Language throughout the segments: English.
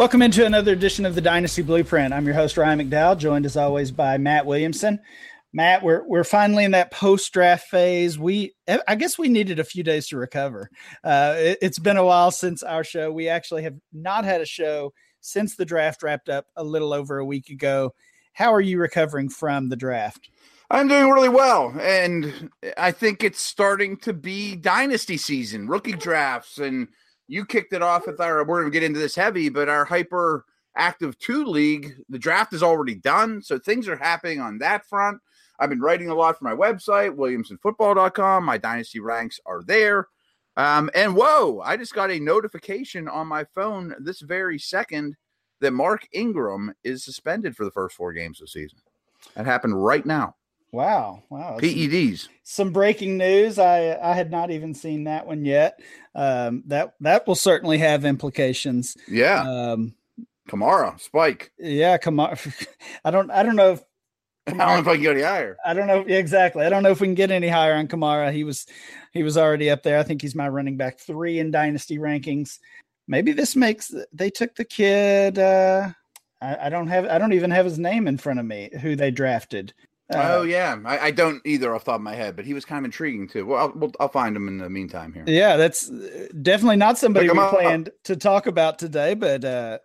Welcome into another edition of the Dynasty Blueprint. I'm your host Ryan McDowell, joined as always by Matt Williamson. Matt, we're we're finally in that post draft phase. We I guess we needed a few days to recover. Uh, it, it's been a while since our show. We actually have not had a show since the draft wrapped up a little over a week ago. How are you recovering from the draft? I'm doing really well, and I think it's starting to be dynasty season, rookie drafts, and you kicked it off with our. We're going to get into this heavy, but our hyper active two league, the draft is already done, so things are happening on that front. I've been writing a lot for my website, WilliamsonFootball.com. My dynasty ranks are there. Um, and whoa, I just got a notification on my phone this very second that Mark Ingram is suspended for the first four games of the season. That happened right now. Wow. Wow. PEDs. Some, breaking news. I I had not even seen that one yet. Um, that that will certainly have implications. Yeah. Um, Kamara, Spike. Yeah, Kamara. I don't I don't know if Kamara, I don't know if I can go any higher. I don't know exactly. I don't know if we can get any higher on Kamara. He was he was already up there. I think he's my running back three in dynasty rankings. Maybe this makes they took the kid. Uh, I, I don't have I don't even have his name in front of me. Who they drafted? Uh, oh yeah, I, I, don't either off the top of my head, but he was kind of intriguing too. Well, I'll, we'll, I'll find him in the meantime here. Yeah, that's uh, definitely not somebody we planned to talk about today, but uh,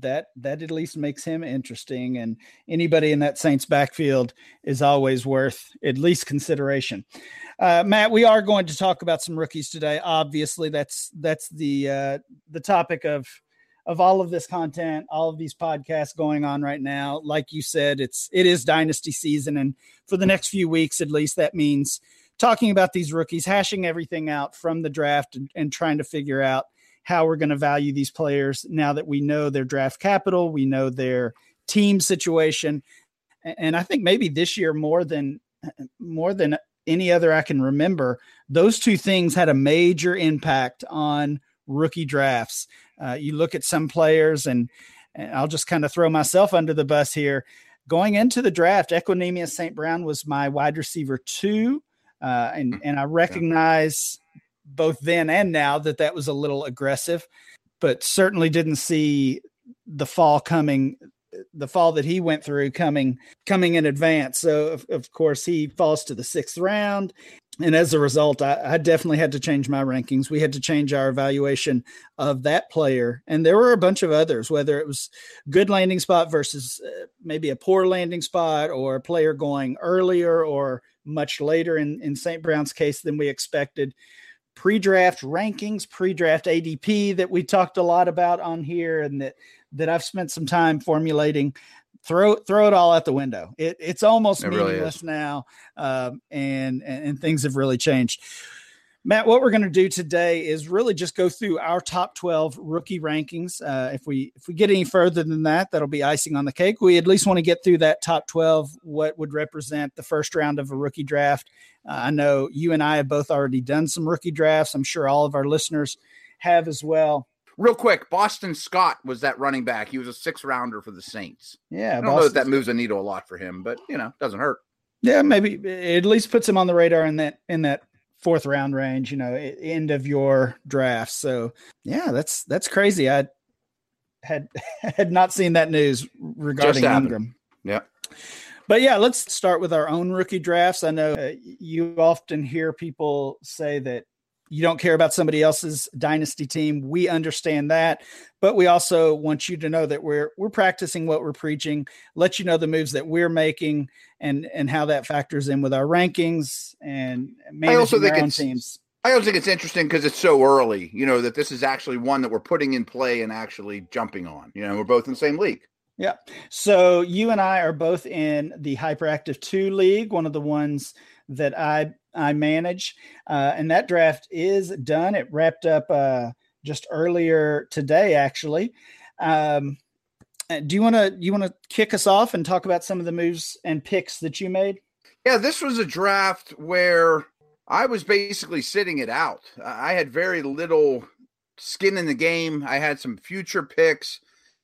that that at least makes him interesting. And anybody in that Saints backfield is always worth at least consideration. Uh, Matt, we are going to talk about some rookies today. Obviously, that's that's the uh, the topic of of all of this content, all of these podcasts going on right now. Like you said, it's it is dynasty season, and for the next few weeks at least, that means talking about these rookies, hashing everything out from the draft, and, and trying to figure out how we're going to value these players now that we know their draft capital, we know their team situation, and I think maybe this year more than more than any other I can remember, those two things had a major impact on rookie drafts. Uh, you look at some players, and, and I'll just kind of throw myself under the bus here. Going into the draft, Equanimeous St. Brown was my wide receiver two, uh, and mm, and I recognize both then and now that that was a little aggressive, but certainly didn't see the fall coming the fall that he went through coming coming in advance. So of, of course he falls to the sixth round. And as a result, I, I, definitely had to change my rankings. We had to change our evaluation of that player. And there were a bunch of others, whether it was good landing spot versus uh, maybe a poor landing spot or a player going earlier or much later in, in St. Brown's case than we expected. Pre draft rankings, pre draft ADP that we talked a lot about on here and that that I've spent some time formulating. Throw throw it all out the window. It, it's almost it meaningless really now, um, and, and and things have really changed. Matt, what we're going to do today is really just go through our top 12 rookie rankings. Uh, if we if we get any further than that, that'll be icing on the cake. We at least want to get through that top 12, what would represent the first round of a rookie draft. Uh, I know you and I have both already done some rookie drafts. I'm sure all of our listeners have as well. Real quick, Boston Scott was that running back. He was a six rounder for the Saints. Yeah, I don't Boston know if that moves a needle a lot for him, but you know, doesn't hurt. Yeah, maybe it at least puts him on the radar in that in that fourth round range. You know, end of your draft. So yeah, that's that's crazy. I had had not seen that news regarding Ingram. Yeah. But yeah, let's start with our own rookie drafts. I know uh, you often hear people say that you don't care about somebody else's dynasty team. We understand that, but we also want you to know that we're we're practicing what we're preaching. Let you know the moves that we're making and and how that factors in with our rankings and I also think it's, teams. I also think it's interesting because it's so early. You know that this is actually one that we're putting in play and actually jumping on. You know, we're both in the same league. Yeah. So you and I are both in the Hyperactive 2 league, one of the ones that I I manage. Uh, and that draft is done. It wrapped up uh, just earlier today, actually. Um, uh, do you want to you want to kick us off and talk about some of the moves and picks that you made? Yeah, this was a draft where I was basically sitting it out. I had very little skin in the game. I had some future picks,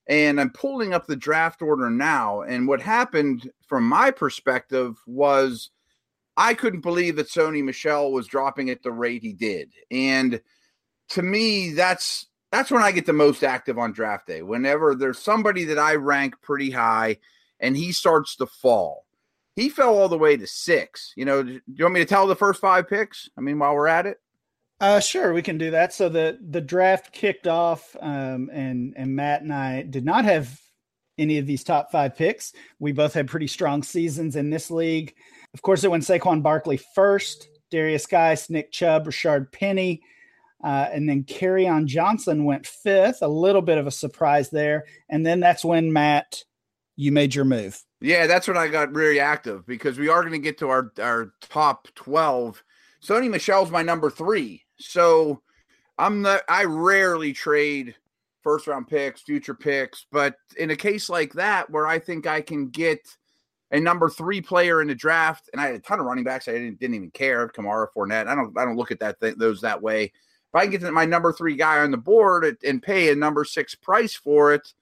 and I'm pulling up the draft order now. And what happened from my perspective was I couldn't believe that Sony Michel was dropping at the rate he did. And to me, that's that's when I get the most active on draft day. Whenever there's somebody that I rank pretty high and he starts to fall. He fell all the way to six. You know, do you want me to tell the first five picks? I mean, while we're at it. Uh, sure, we can do that. So the the draft kicked off, um, and and Matt and I did not have any of these top five picks. We both had pretty strong seasons in this league. Of course, it went Saquon Barkley first, Darius Guice, Nick Chubb, Rashaad Penny, uh, and then Kerryon Johnson went fifth. A little bit of a surprise there, and then that's when Matt, you made your move. Yeah, that's when I got really active because we are going to get to our our top twelve. Sony Michel's my number three, so I'm not. I rarely trade first round picks, future picks. But in a case like that, where I think I can get a number three player in the draft, and I had a ton of running backs, I didn't, didn't even care. Kamara, Fournette, I don't, I don't look at that th- those that way. If I can get my number three guy on the board and pay a number six price for it,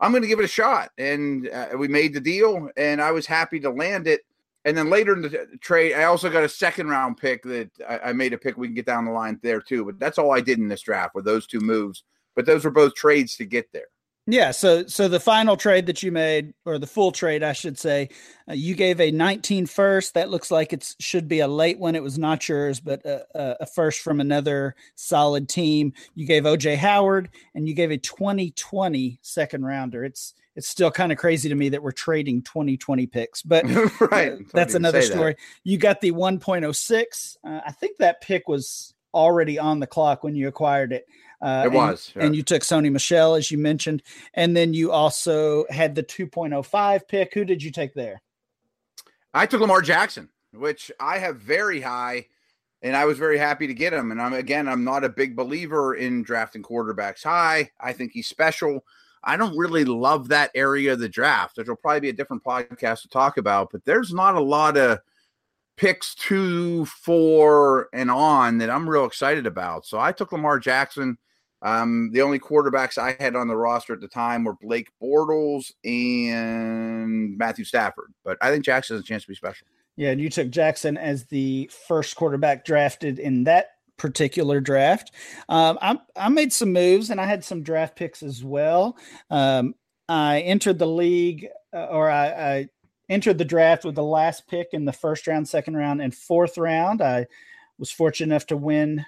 I'm going to give it a shot. And uh, we made the deal, and I was happy to land it. And then later in the trade, I also got a second round pick that I, I made a pick. We can get down the line there too. But that's all I did in this draft with those two moves but those were both trades to get there. Yeah, so so the final trade that you made, or the full trade, I should say, uh, you gave a 19 first. That looks like it should be a late one. It was not yours, but a, a first from another solid team. You gave OJ Howard, and you gave a 2020 second rounder. It's it's still kind of crazy to me that we're trading 2020 picks, but right, uh, that's another story. That. You got the 1.06. Uh, I think that pick was already on the clock when you acquired it. Uh, it was. And, and, you took Sony Michel, as you mentioned. And then you also had the 2.05 pick. Who did you take there? I took Lamar Jackson, which I have very high, and I was very happy to get him. And I'm again, I'm not a big believer in drafting quarterbacks high. I think he's special. I don't really love that area of the draft, which will probably be a different podcast to talk about, but there's not a lot of picks two, four, and on that I'm real excited about. So I took Lamar Jackson. Um, the only quarterbacks I had on the roster at the time were Blake Bortles and Matthew Stafford, but I think Jackson has a chance to be special. Yeah, and you took Jackson as the first quarterback drafted in that particular draft. Um, I, I made some moves and I had some draft picks as well. Um, I entered the league, uh, or I, I entered the draft with the last pick in the first round, second round, and fourth round. I was fortunate enough to win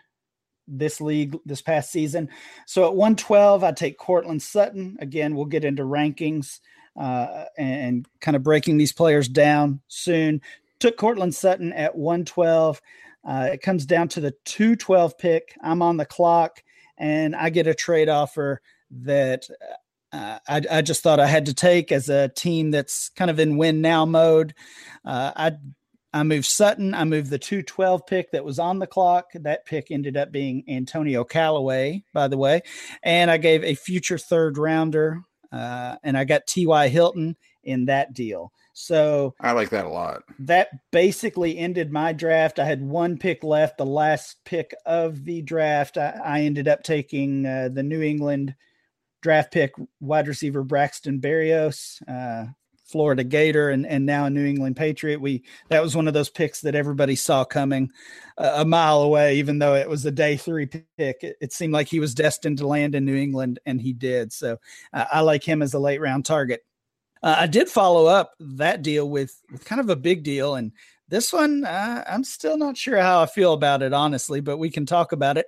this league this past season. So at 112, I take Courtland Sutton. Again, we'll get into rankings uh, and, kind of breaking these players down soon. Took Courtland Sutton at 112. Uh, it comes down to the 212 pick. I'm on the clock and I get a trade offer that uh, I, I, just thought I had to take as a team that's kind of in win now mode. Uh, I I moved Sutton. I moved the 212 pick that was on the clock. That pick ended up being Antonio Callaway, by the way. And I gave a future third rounder, uh, and I got T.Y. Hilton in that deal. So I like that a lot. That basically ended my draft. I had one pick left, the last pick of the draft. I, I ended up taking uh, the New England draft pick, wide receiver Braxton Berrios. Uh, Florida Gator and, and now a New England Patriot. We that was one of those picks that everybody saw coming uh, a mile away, even though it was a day three pick. It, it, seemed like he was destined to land in New England, and he did. So uh, I like him as a late round target. Uh, I did follow up that deal with with kind of a big deal, and this one uh, I'm still not sure how I feel about it, honestly. But we can talk about it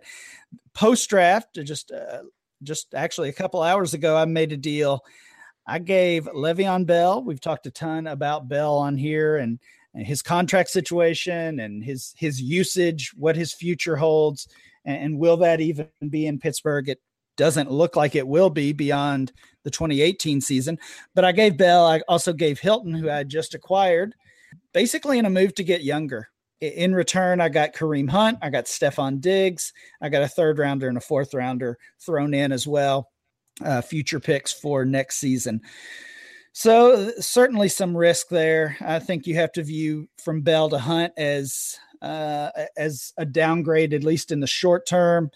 post draft. Just uh, just actually a couple hours ago, I made a deal I gave Le'Veon Bell. We've talked a ton about Bell on here and, and his contract situation and his his usage, what his future holds, and, and will that even be in Pittsburgh? It doesn't look like it will be beyond the 2018 season. But I gave Bell. I also gave Hilton, who I just acquired, basically in a move to get younger. In return, I got Kareem Hunt, I got Stefon Diggs, I got a third rounder and a fourth rounder thrown in as well uh, future picks for next season. So certainly some risk there. I think you have to view from Bell to Hunt as uh, as a downgrade, at least in the short term.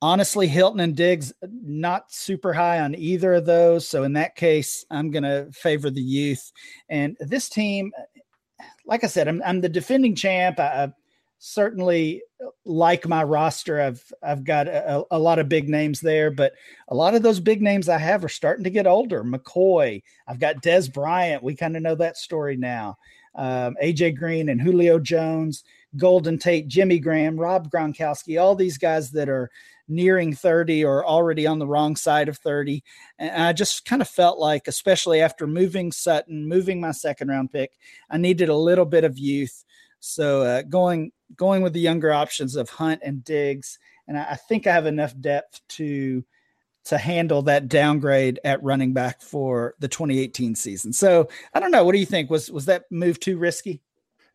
Honestly, Hilton and Diggs not super high on either of those. So in that case, I'm going to favor the youth. And this team, like I said, I'm I'm the defending champ. I, certainly like my roster. I've I've got a, a, lot of big names there, but a lot of those big names I have are starting to get older. McCoy, I've got Dez Bryant. We kind of know that story now. Um, AJ Green and Julio Jones, Golden Tate, Jimmy Graham, Rob Gronkowski, all these guys that are nearing 30 or already on the wrong side of 30. And I just kind of felt like, especially after moving Sutton, moving my second round pick, I needed a little bit of youth. So uh, going going with the younger options of Hunt and Diggs, and I, I think I have enough depth to to handle that downgrade at running back for the 2018 season. So I don't know. What do you think? Was was that move too risky?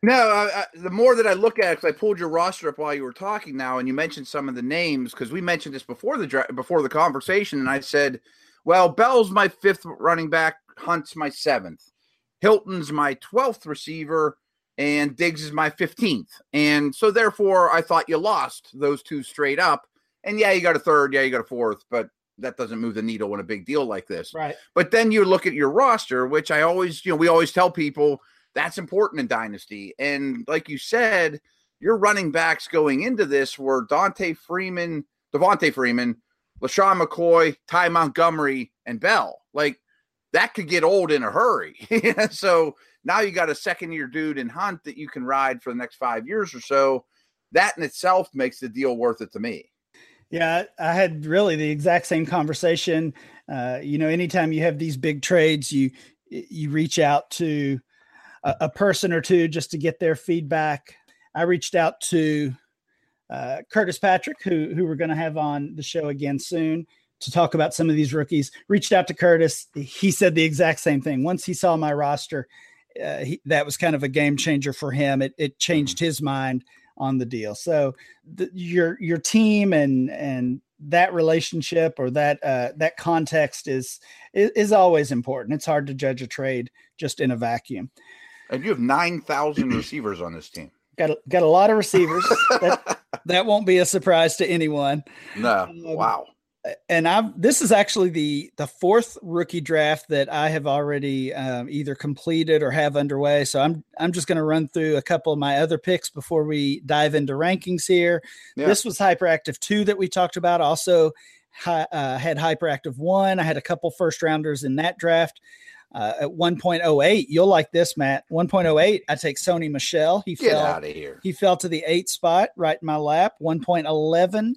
No, I, I, the more that I look at it, because I pulled your roster up while you were talking now, and you mentioned some of the names because we mentioned this before the before the conversation, and I said, "Well, Bell's my fifth running back, Hunt's my seventh, Hilton's my twelfth receiver, and Diggs is my fifteenth, and so therefore I thought you lost those two straight up, and yeah, you got a third, yeah, you got a fourth, but that doesn't move the needle in a big deal like this, right? But then you look at your roster, which I always, you know, we always tell people." That's important in Dynasty. And like you said, your running backs going into this were Dante Freeman, Devonta Freeman, LeSean McCoy, Ty Montgomery, and Bell. Like that could get old in a hurry. so now you got a second year dude in Hunt that you can ride for the next five years or so. That in itself makes the deal worth it to me. Yeah, I had really the exact same conversation. Uh, you know, anytime you have these big trades, you you reach out to a, a person or two just to get their feedback. I reached out to uh, Curtis Patrick, who who we're going to have on the show again soon to talk about some of these rookies. Reached out to Curtis. He said the exact same thing. Once he saw my roster, uh, he, that was kind of a game changer for him. It, it changed his mind on the deal. So the, your your team and and that relationship or that uh, that context is, is is always important. It's hard to judge a trade just in a vacuum. And you have 9,000 receivers on this team. Got a, got a lot of receivers. that, that won't be a surprise to anyone. No. Um, wow. And I've this is actually the the fourth rookie draft that I have already um, either completed or have underway. So I'm I'm just going to run through a couple of my other picks before we dive into rankings here. Yeah. This was hyperactive two that we talked about. Also, uh, had hyperactive one. I had a couple first rounders in that draft uh, at 1.08. You'll like this, Matt. 1.08. I take Sony Michel. He Get fell out of here. He fell to the eight spot right in my lap. 1.11.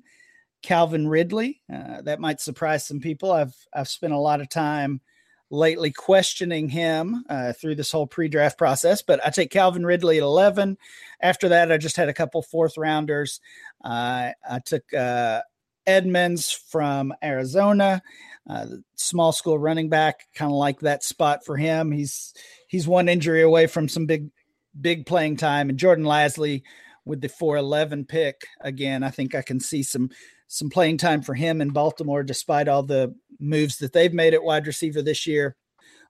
Calvin Ridley. Uh, that might surprise some people. I've I've spent a lot of time lately questioning him uh, through this whole pre-draft process, but I take Calvin Ridley at 11. After that, I just had a couple fourth rounders. Uh, I took uh, Edmonds from Arizona uh, small school running back, kind of like that spot for him. He's he's one injury away from some big big playing time. And Jordan Lasley with the 411 pick again, I think I can see some some playing time for him in Baltimore, despite all the moves that they've made at wide receiver this year.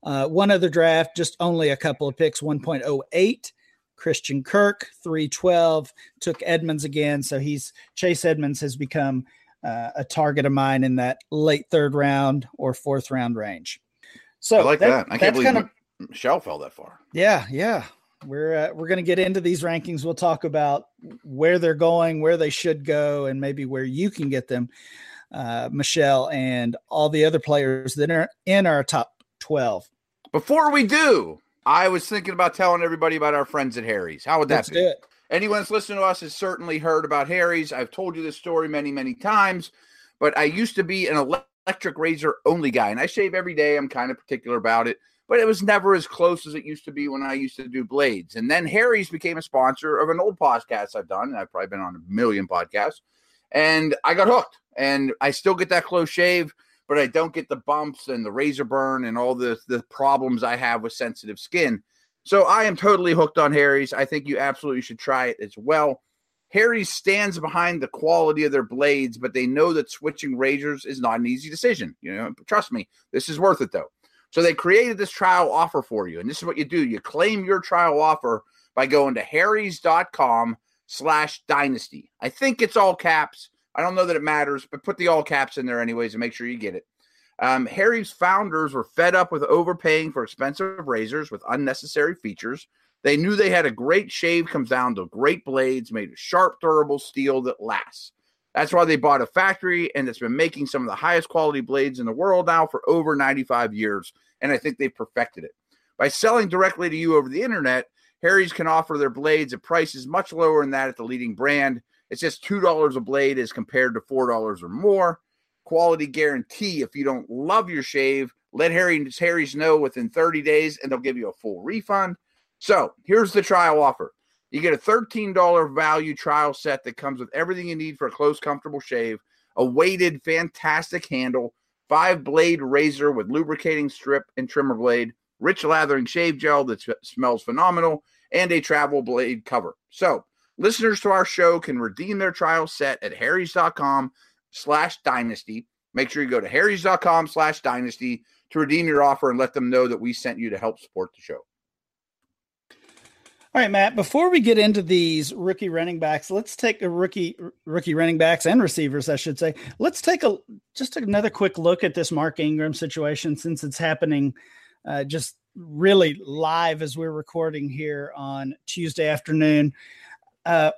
Uh, one other draft, just only a couple of picks, 1.08. Christian Kirk, 312, took Edmonds again. So he's Chase Edmonds has become uh, a target of mine in that late third round or fourth round range. So I like that. that. I can't believe kind of, Michel fell that far. Yeah, yeah. We're uh, we're going to get into these rankings. We'll talk about where they're going, where they should go, and maybe where you can get them. Uh, Michel and all the other players that are in our top twelve. Before we do, I was thinking about telling everybody about our friends at Harry's. How would that Let's be? Do it. Anyone that's listening to us has certainly heard about Harry's. I've told you this story many, many times, but I used to be an electric razor only guy, and I shave every day. I'm kind of particular about it, but it was never as close as it used to be when I used to do blades. And then Harry's became a sponsor of an old podcast I've done. I've probably been on a million podcasts, and I got hooked. And I still get that close shave, but I don't get the bumps and the razor burn and all the the problems I have with sensitive skin. So I am totally hooked on Harry's. I think you absolutely should try it as well. Harry's stands behind the quality of their blades, but they know that switching razors is not an easy decision. You know, trust me, this is worth it though. So they created this trial offer for you. And this is what you do. You claim your trial offer by going to harrys.com slash dynasty. I think it's all caps. I don't know that it matters, but put the all caps in there anyways and make sure you get it. Um, Harry's founders were fed up with overpaying for expensive razors with unnecessary features. They knew they had a great shave, comes down to great blades made of sharp, durable steel that lasts. That's why they bought a factory and it's been making some of the highest quality blades in the world now for over 95 years. And I think they've perfected it. By selling directly to you over the internet, Harry's can offer their blades at prices much lower than that at the leading brand. It's just $2 a blade as compared to $4 or more. Quality guarantee. If you don't love your shave, let Harry's, Harry's know within 30 days and they'll give you a full refund. So here's the trial offer. You get a $13 value trial set that comes with everything you need for a close, comfortable shave, a weighted, fantastic handle, five blade razor with lubricating strip and trimmer blade, rich lathering shave gel that smells phenomenal, and a travel blade cover. So, listeners to our show can redeem their trial set at harrys.com slash dynasty. Make sure you go to harrys.com slash dynasty to redeem your offer and let them know that we sent you to help support the show. All right, Matt. Before we get into these rookie running backs, let's take a rookie rookie running backs and receivers, I should say. Let's take a just another quick look at this Mark Ingram situation since it's happening uh, just really live as we're recording here on Tuesday afternoon. Uh,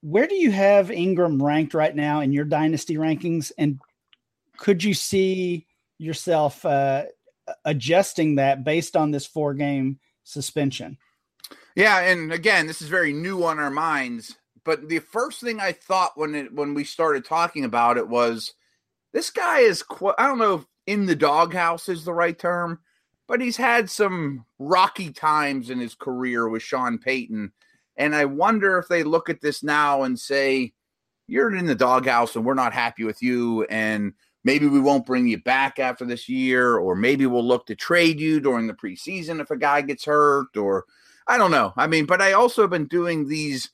where do you have Ingram ranked right now in your dynasty rankings, and could you see yourself uh, adjusting that based on this four game suspension? Yeah, and again, this is very new on our minds. But the first thing I thought when it when we started talking about it was this guy is qu- I don't know if in the doghouse is the right term, but he's had some rocky times in his career with Sean Payton. And I wonder if they look at this now and say, You're in the doghouse and we're not happy with you. And maybe we won't bring you back after this year, or maybe we'll look to trade you during the preseason if a guy gets hurt, or I don't know. I mean, but I also have been doing these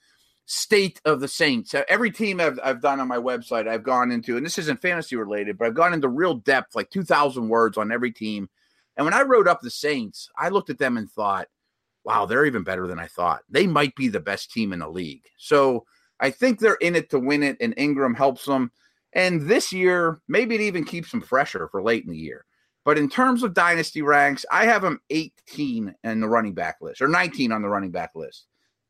state of the Saints. Uh, every team I've, I've done on my website, I've gone into, and this isn't fantasy related, but I've gone into real depth, like 2,000 words on every team. And when I wrote up the Saints, I looked at them and thought, wow, they're even better than I thought. They might be the best team in the league. So I think they're in it to win it, and Ingram helps them. And this year, maybe it even keeps them fresher for late in the year. But in terms of dynasty ranks, I have him 18 in the running back list or 19 on the running back list.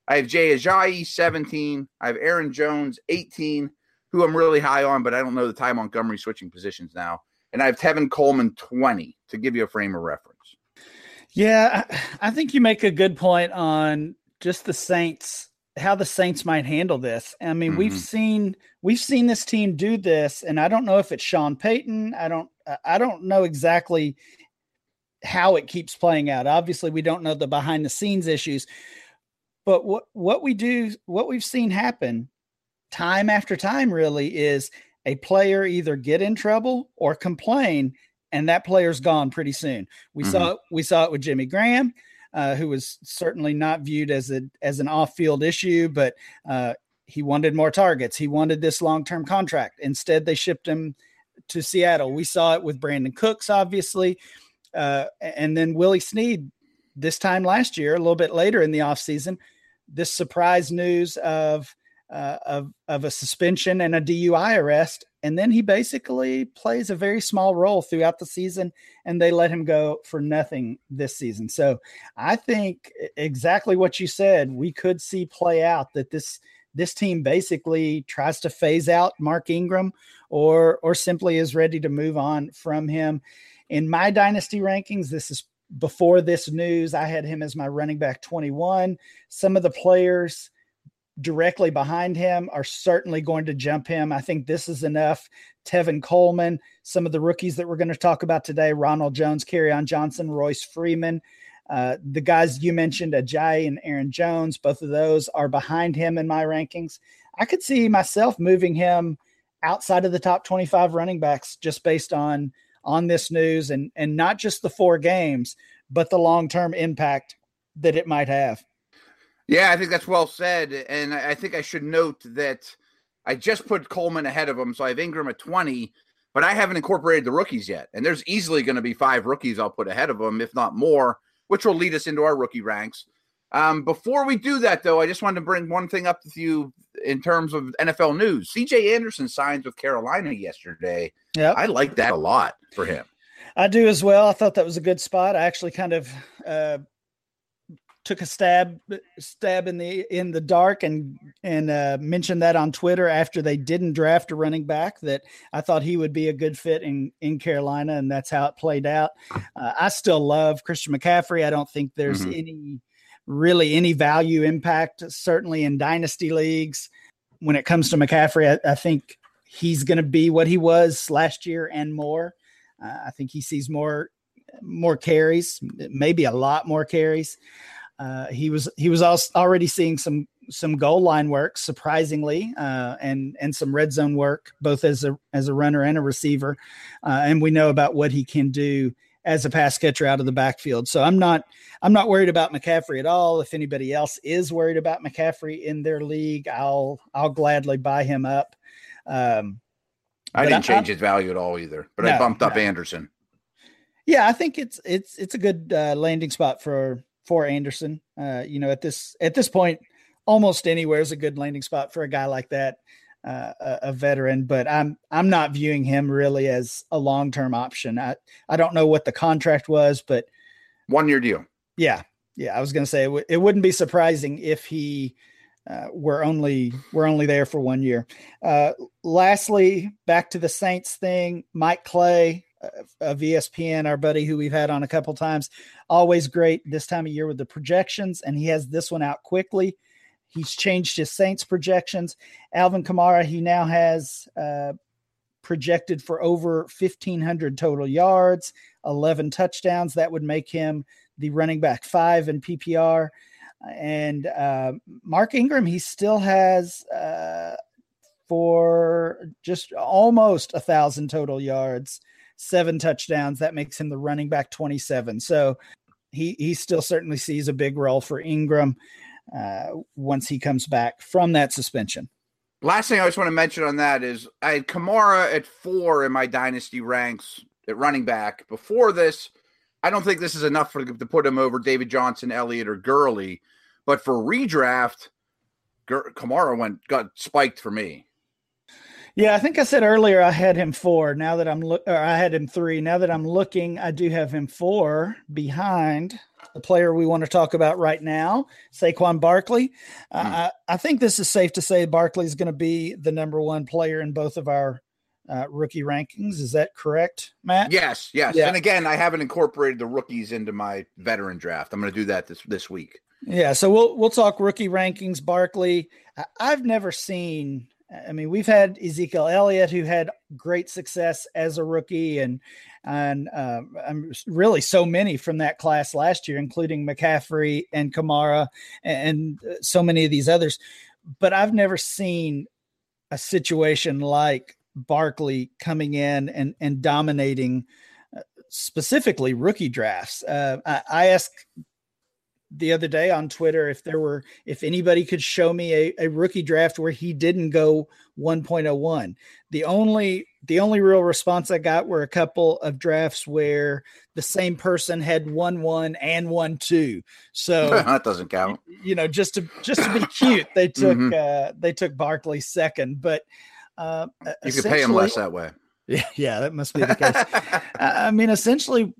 I have Jay Ajayi 17. I have Aaron Jones 18, who I'm really high on, but I don't know the Ty Montgomery switching positions now. And I have Tevin Coleman 20 to give you a frame of reference. Yeah, I think you make a good point on just the Saints, how the Saints might handle this. I mean, mm-hmm. we've seen we've seen this team do this, and I don't know if it's Sean Payton. I don't I don't know exactly how it keeps playing out. Obviously, we don't know the behind the scenes issues, but what what we do, what we've seen happen time after time, really is a player either get in trouble or complain, and that player's gone pretty soon. We mm-hmm. saw we saw it with Jimmy Graham. Uh, who was certainly not viewed as a as an off field issue, but uh, he wanted more targets. He wanted this long term contract. Instead, they shipped him to Seattle. We saw it with Brandin Cooks, obviously, uh, and then Willie Snead this time last year, a little bit later in the offseason, this surprise news of uh, of of a suspension and a DUI arrest, and then he basically plays a very small role throughout the season, and they let him go for nothing this season. So I think exactly what you said we could see play out that this this team basically tries to phase out Mark Ingram or or simply is ready to move on from him. In my dynasty rankings, this is before this news. I had him as my running back 21. Some of the players directly behind him are certainly going to jump him. I think this is enough. Tevin Coleman, some of the rookies that we're going to talk about today, Ronald Jones, Kerryon Johnson, Royce Freeman. Uh, the guys you mentioned, Ajayi and Aaron Jones, both of those are behind him in my rankings. I could see myself moving him outside of the top 25 running backs just based on on this news and and not just the four games, but the long-term impact that it might have. Yeah, I think that's well said. And I think I should note that I just put Coleman ahead of him. So I have Ingram at 20, but I haven't incorporated the rookies yet. And there's easily going to be five rookies I'll put ahead of him, if not more which will lead us into our rookie ranks. Um, before we do that, though, I just wanted to bring one thing up with you in terms of NFL news. CJ Anderson signs with Carolina yesterday. Yeah, I like that a lot for him. I do as well. I thought that was a good spot. I actually kind of uh, took a stab stab in the in the dark and and uh, mentioned that on Twitter after they didn't draft a running back that I thought he would be a good fit in in Carolina, and that's how it played out. Uh, I still love Christian McCaffrey. I don't think there's mm-hmm. any really any value impact, certainly in dynasty leagues. When it comes to McCaffrey, I, I think he's going to be what he was last year and more. Uh, I think he sees more more carries, maybe a lot more carries. Uh, he was he was also already seeing some some goal line work, surprisingly, uh, and and some red zone work, both as a as a runner and a receiver. Uh, and we know about what he can do as a pass catcher out of the backfield. So I'm not I'm not worried about McCaffrey at all. If anybody else is worried about McCaffrey in their league, I'll I'll gladly buy him up. Um, I didn't I, change I, his value at all either, but no, I bumped up no. Anderson. Yeah, I think it's it's it's a good uh, landing spot for for Anderson. Uh, you know, at this at this point, almost anywhere is a good landing spot for a guy like that, uh, a, a, veteran. But I'm I'm not viewing him really as a long term option. I I don't know what the contract was, but one year deal. Yeah, yeah. I was going to say it, w- it wouldn't be surprising if he uh, we're only we're only there for one year. Uh, lastly, back to the Saints thing. Mike Clay of ESPN, our buddy who we've had on a couple times, always great this time of year with the projections, and he has this one out quickly. He's changed his Saints projections. Alvin Kamara, he now has uh, projected for over 1,500 total yards, 11 touchdowns. That would make him the running back five in PPR. And uh, Mark Ingram, he still has uh, for just almost a thousand total yards, seven touchdowns. That makes him the running back 27. So he he still certainly sees a big role for Ingram uh, once he comes back from that suspension. Last thing I just want to mention on that is I had Kamara at four in my dynasty ranks at running back. Before this, I don't think this is enough for to put him over David Johnson, Elliott, or Gurley. But for redraft, Kamara went got spiked for me. Yeah, I think I said earlier I had him four. Now that I'm look, or I had him three. Now that I'm looking, I do have him four behind the player we want to talk about right now, Saquon Barkley. Uh, hmm. I, I, think this is safe to say Barkley is going to be the number one player in both of our uh, rookie rankings. Is that correct, Matt? Yes, yes. Yeah. And again, I haven't incorporated the rookies into my veteran draft. I'm going to do that this this week. Yeah, so we'll we'll talk rookie rankings. Barkley, I've never seen. I mean, we've had Ezekiel Elliott who had great success as a rookie, and and uh, really so many from that class last year, including McCaffrey and Kamara and uh, so many of these others. But I've never seen a situation like Barkley coming in and and dominating uh, specifically rookie drafts. Uh, I, I the other day on Twitter if there were if anybody could show me a, a rookie draft where he didn't go 1.01. The only the only real response I got were a couple of drafts where the same person had one one and one two. So that doesn't count. You know, just to just to be cute, they took mm-hmm. uh they took Barkley second, but uh you could pay him less that way. Yeah, yeah, that must be the case. I mean, essentially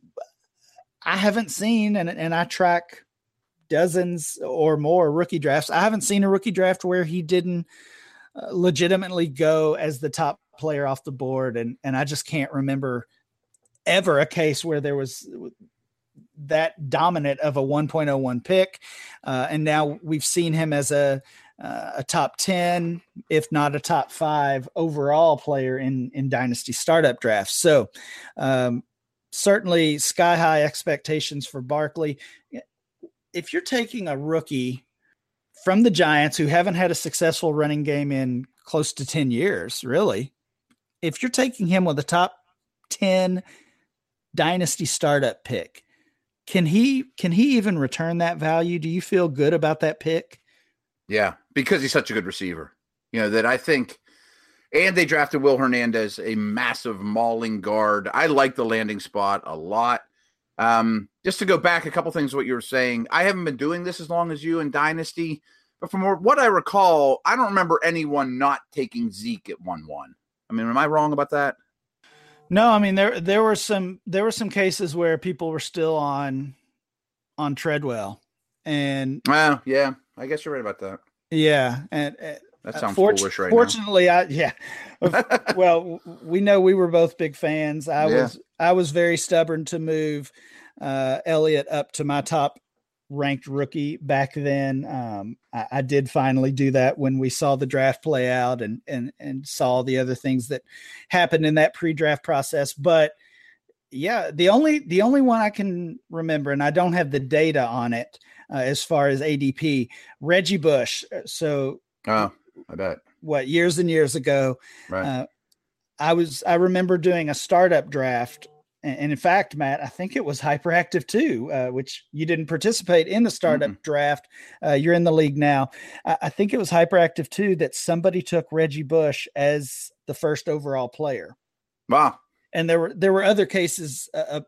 I haven't seen and and I track dozens or more rookie drafts. I haven't seen a rookie draft where he didn't uh, legitimately go as the top player off the board, and and I just can't remember ever a case where there was that dominant of a 1.01 pick, uh, and now we've seen him as a uh, a top 10 if not a top 5 overall player in in dynasty startup drafts so um, certainly sky high expectations for barkley if you're taking a rookie from the Giants who haven't had a successful running game in close to 10 years, really, if you're taking him with a top 10 dynasty startup pick, can he can he even return that value? Do you feel good about that pick? Yeah, because he's such a good receiver. You know, that I think and they drafted Will Hernandez, a massive mauling guard. I like the landing spot a lot. Um, just to go back a couple things what you were saying, I haven't been doing this as long as you in Dynasty, but from what I recall, I don't remember anyone not taking Zeke at one one. I mean, am I wrong about that? No, I mean there there were some there were some cases where people were still on on Treadwell And well, yeah, I guess you're right about that. Yeah, and, and that sounds uh, foolish right fortunately, now. I yeah. well, we know we were both big fans. I yeah. was I was very stubborn to move uh, Elliott up to my top ranked rookie back then. Um, I, I, did finally do that when we saw the draft play out and and and saw the other things that happened in that pre-draft process. But yeah, the only the only one I can remember, and I don't have the data on it uh, as far as ADP, Reggie Bush. Uh, so, oh, I bet what years and years ago, right. Uh, I was I remember doing a startup draft and in fact, Matt, I think it was Hyperactive too, uh, which you didn't participate in the startup mm-hmm. draft. Uh, you're in the league now. I, I, think it was Hyperactive too that somebody took Reggie Bush as the first overall player. Wow! And there were there were other cases uh,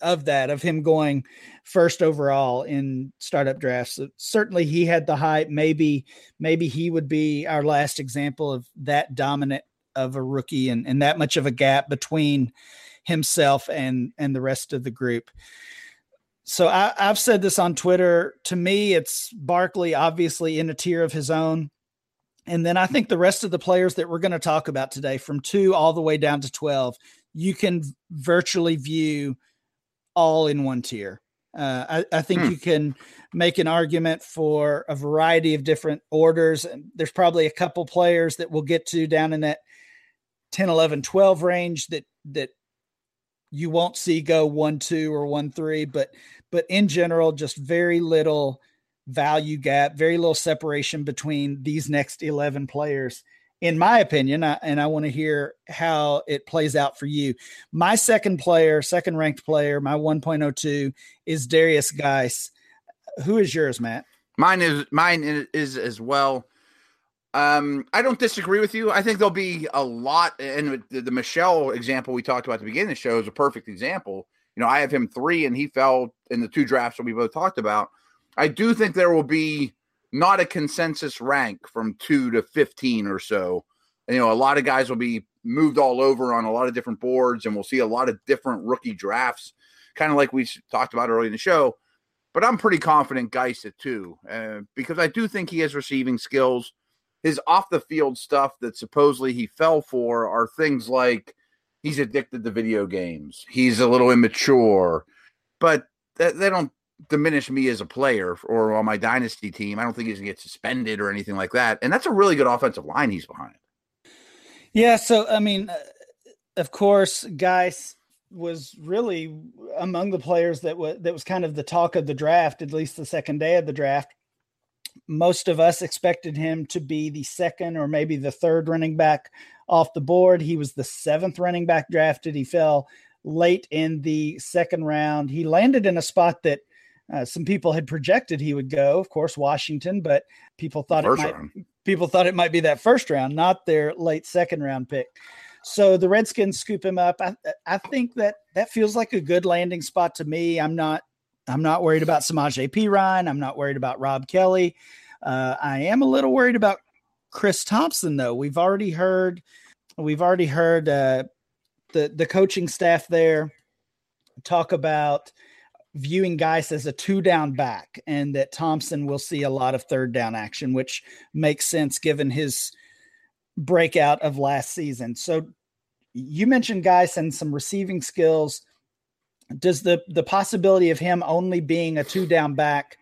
of that of him going first overall in startup drafts. Certainly, he had the hype. Maybe maybe he would be our last example of that dominant of a rookie and, and that much of a gap between himself and and the rest of the group. So I, I've said this on Twitter. To me, it's Barkley obviously in a tier of his own. And then I think the rest of the players that we're going to talk about today, from two all the way down to 12, you can virtually view all in one tier. Uh, I, I, think hmm. you can make an argument for a variety of different orders. And there's probably a couple players that we'll get to down in that 10, 11, 12 range that, that you won't see go one two or one three, but but in general, just very little value gap, very little separation between these next eleven players, in my opinion. I, and I want to hear how it plays out for you. My second player, second ranked player, my 1.02 is Darius Guice. Who is yours, Matt? Mine is mine is as well. Um, I don't disagree with you. I think there'll be a lot, and the, the, Michel example we talked about at the beginning of the show is a perfect example. You know, I have him three, and he fell in the two drafts that we both talked about. I do think there will be not a consensus rank from two to fifteen or so. And, you know, a lot of guys will be moved all over on a lot of different boards, and we'll see a lot of different rookie drafts, kind of like we talked about early in the show. But I'm pretty confident Guice at two, uh, because I do think he has receiving skills his off the field stuff that supposedly he fell for are things like he's addicted to video games, he's a little immature, but they don't diminish me as a player or on my dynasty team. I don't think he's gonna get suspended or anything like that. And that's a really good offensive line he's behind. Yeah. So, I mean, uh, of course, Guice was really among the players that was that was kind of the talk of the draft, at least the second day of the draft most of us expected him to be the second or maybe the third running back off the board. He was the seventh running back drafted. He fell late in the second round. He landed in a spot that uh, some people had projected he would go, of course, Washington, but people thought first it might round. people thought it might be that first round, not their late second round pick. So the Redskins scoop him up. I, I think that that feels like a good landing spot to me. I'm not I'm not worried about Samaje Perine. I'm not worried about Rob Kelley. Uh, I am a little worried about Chris Thompson, though. We've already heard, we've already heard uh, the the coaching staff there talk about viewing Guice as a two down back, and that Thompson will see a lot of third down action, which makes sense given his breakout of last season. So you mentioned Guice and some receiving skills does the the possibility of him only being a two down back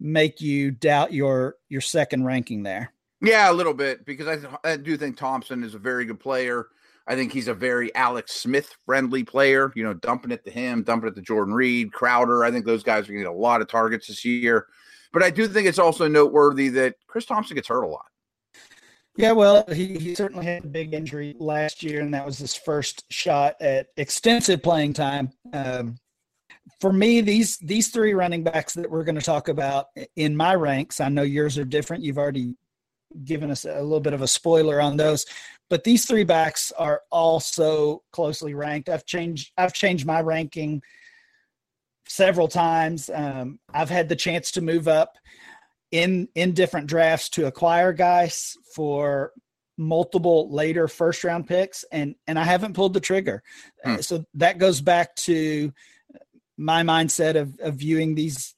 make you doubt your your second ranking there? Yeah, a little bit because I, I do think Thompson is a very good player. I think he's a very Alex Smith friendly player. You know, dumping it to him, dumping it to Jordan Reed, Crowder. I think those guys are going to get a lot of targets this year. But I do think it's also noteworthy that Chris Thompson gets hurt a lot. Yeah, well, he, he certainly had a big injury last year, and that was his first shot at extensive playing time. Um, for me, these these three running backs that we're going to talk about in my ranks, I know yours are different. You've already given us a little bit of a spoiler on those, but these three backs are also closely ranked. I've changed I've changed my ranking several times. Um, I've had the chance to move up in in different drafts to acquire guys for multiple later first round picks and and I haven't pulled the trigger. Hmm. So that goes back to my mindset of, of viewing these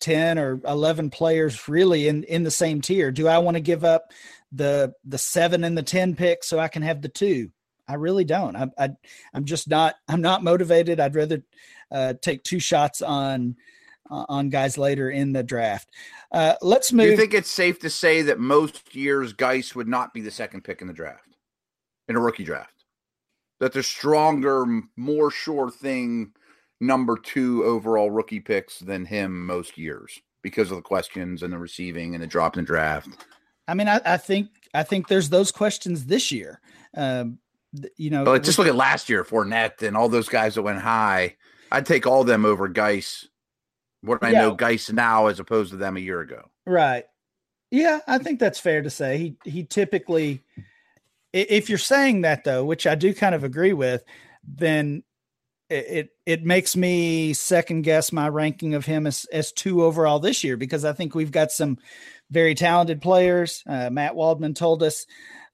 10 or 11 players really in in the same tier. Do I want to give up the the 7 and the 10 pick so I can have the 2? I really don't. I, I I'm just not I'm not motivated. I'd rather uh, take two shots on uh, on guys later in the draft. Uh, let's move. Do you think it's safe to say that most years Guice would not be the second pick in the draft, in a rookie draft? That the stronger, more sure thing number two overall rookie picks than him most years because of the questions and the receiving and the drop in the draft. I mean, I, I think I think there's those questions this year. Um, you know, but just look at last year, Fournette and all those guys that went high. I'd take all them over Guice what I yeah. know Guice now as opposed to them a year ago. Right. Yeah, I think that's fair to say. He he typically if you're saying that though, which I do kind of agree with, then it, it makes me second guess my ranking of him as as two overall this year because I think we've got some very talented players. Uh, Matt Waldman told us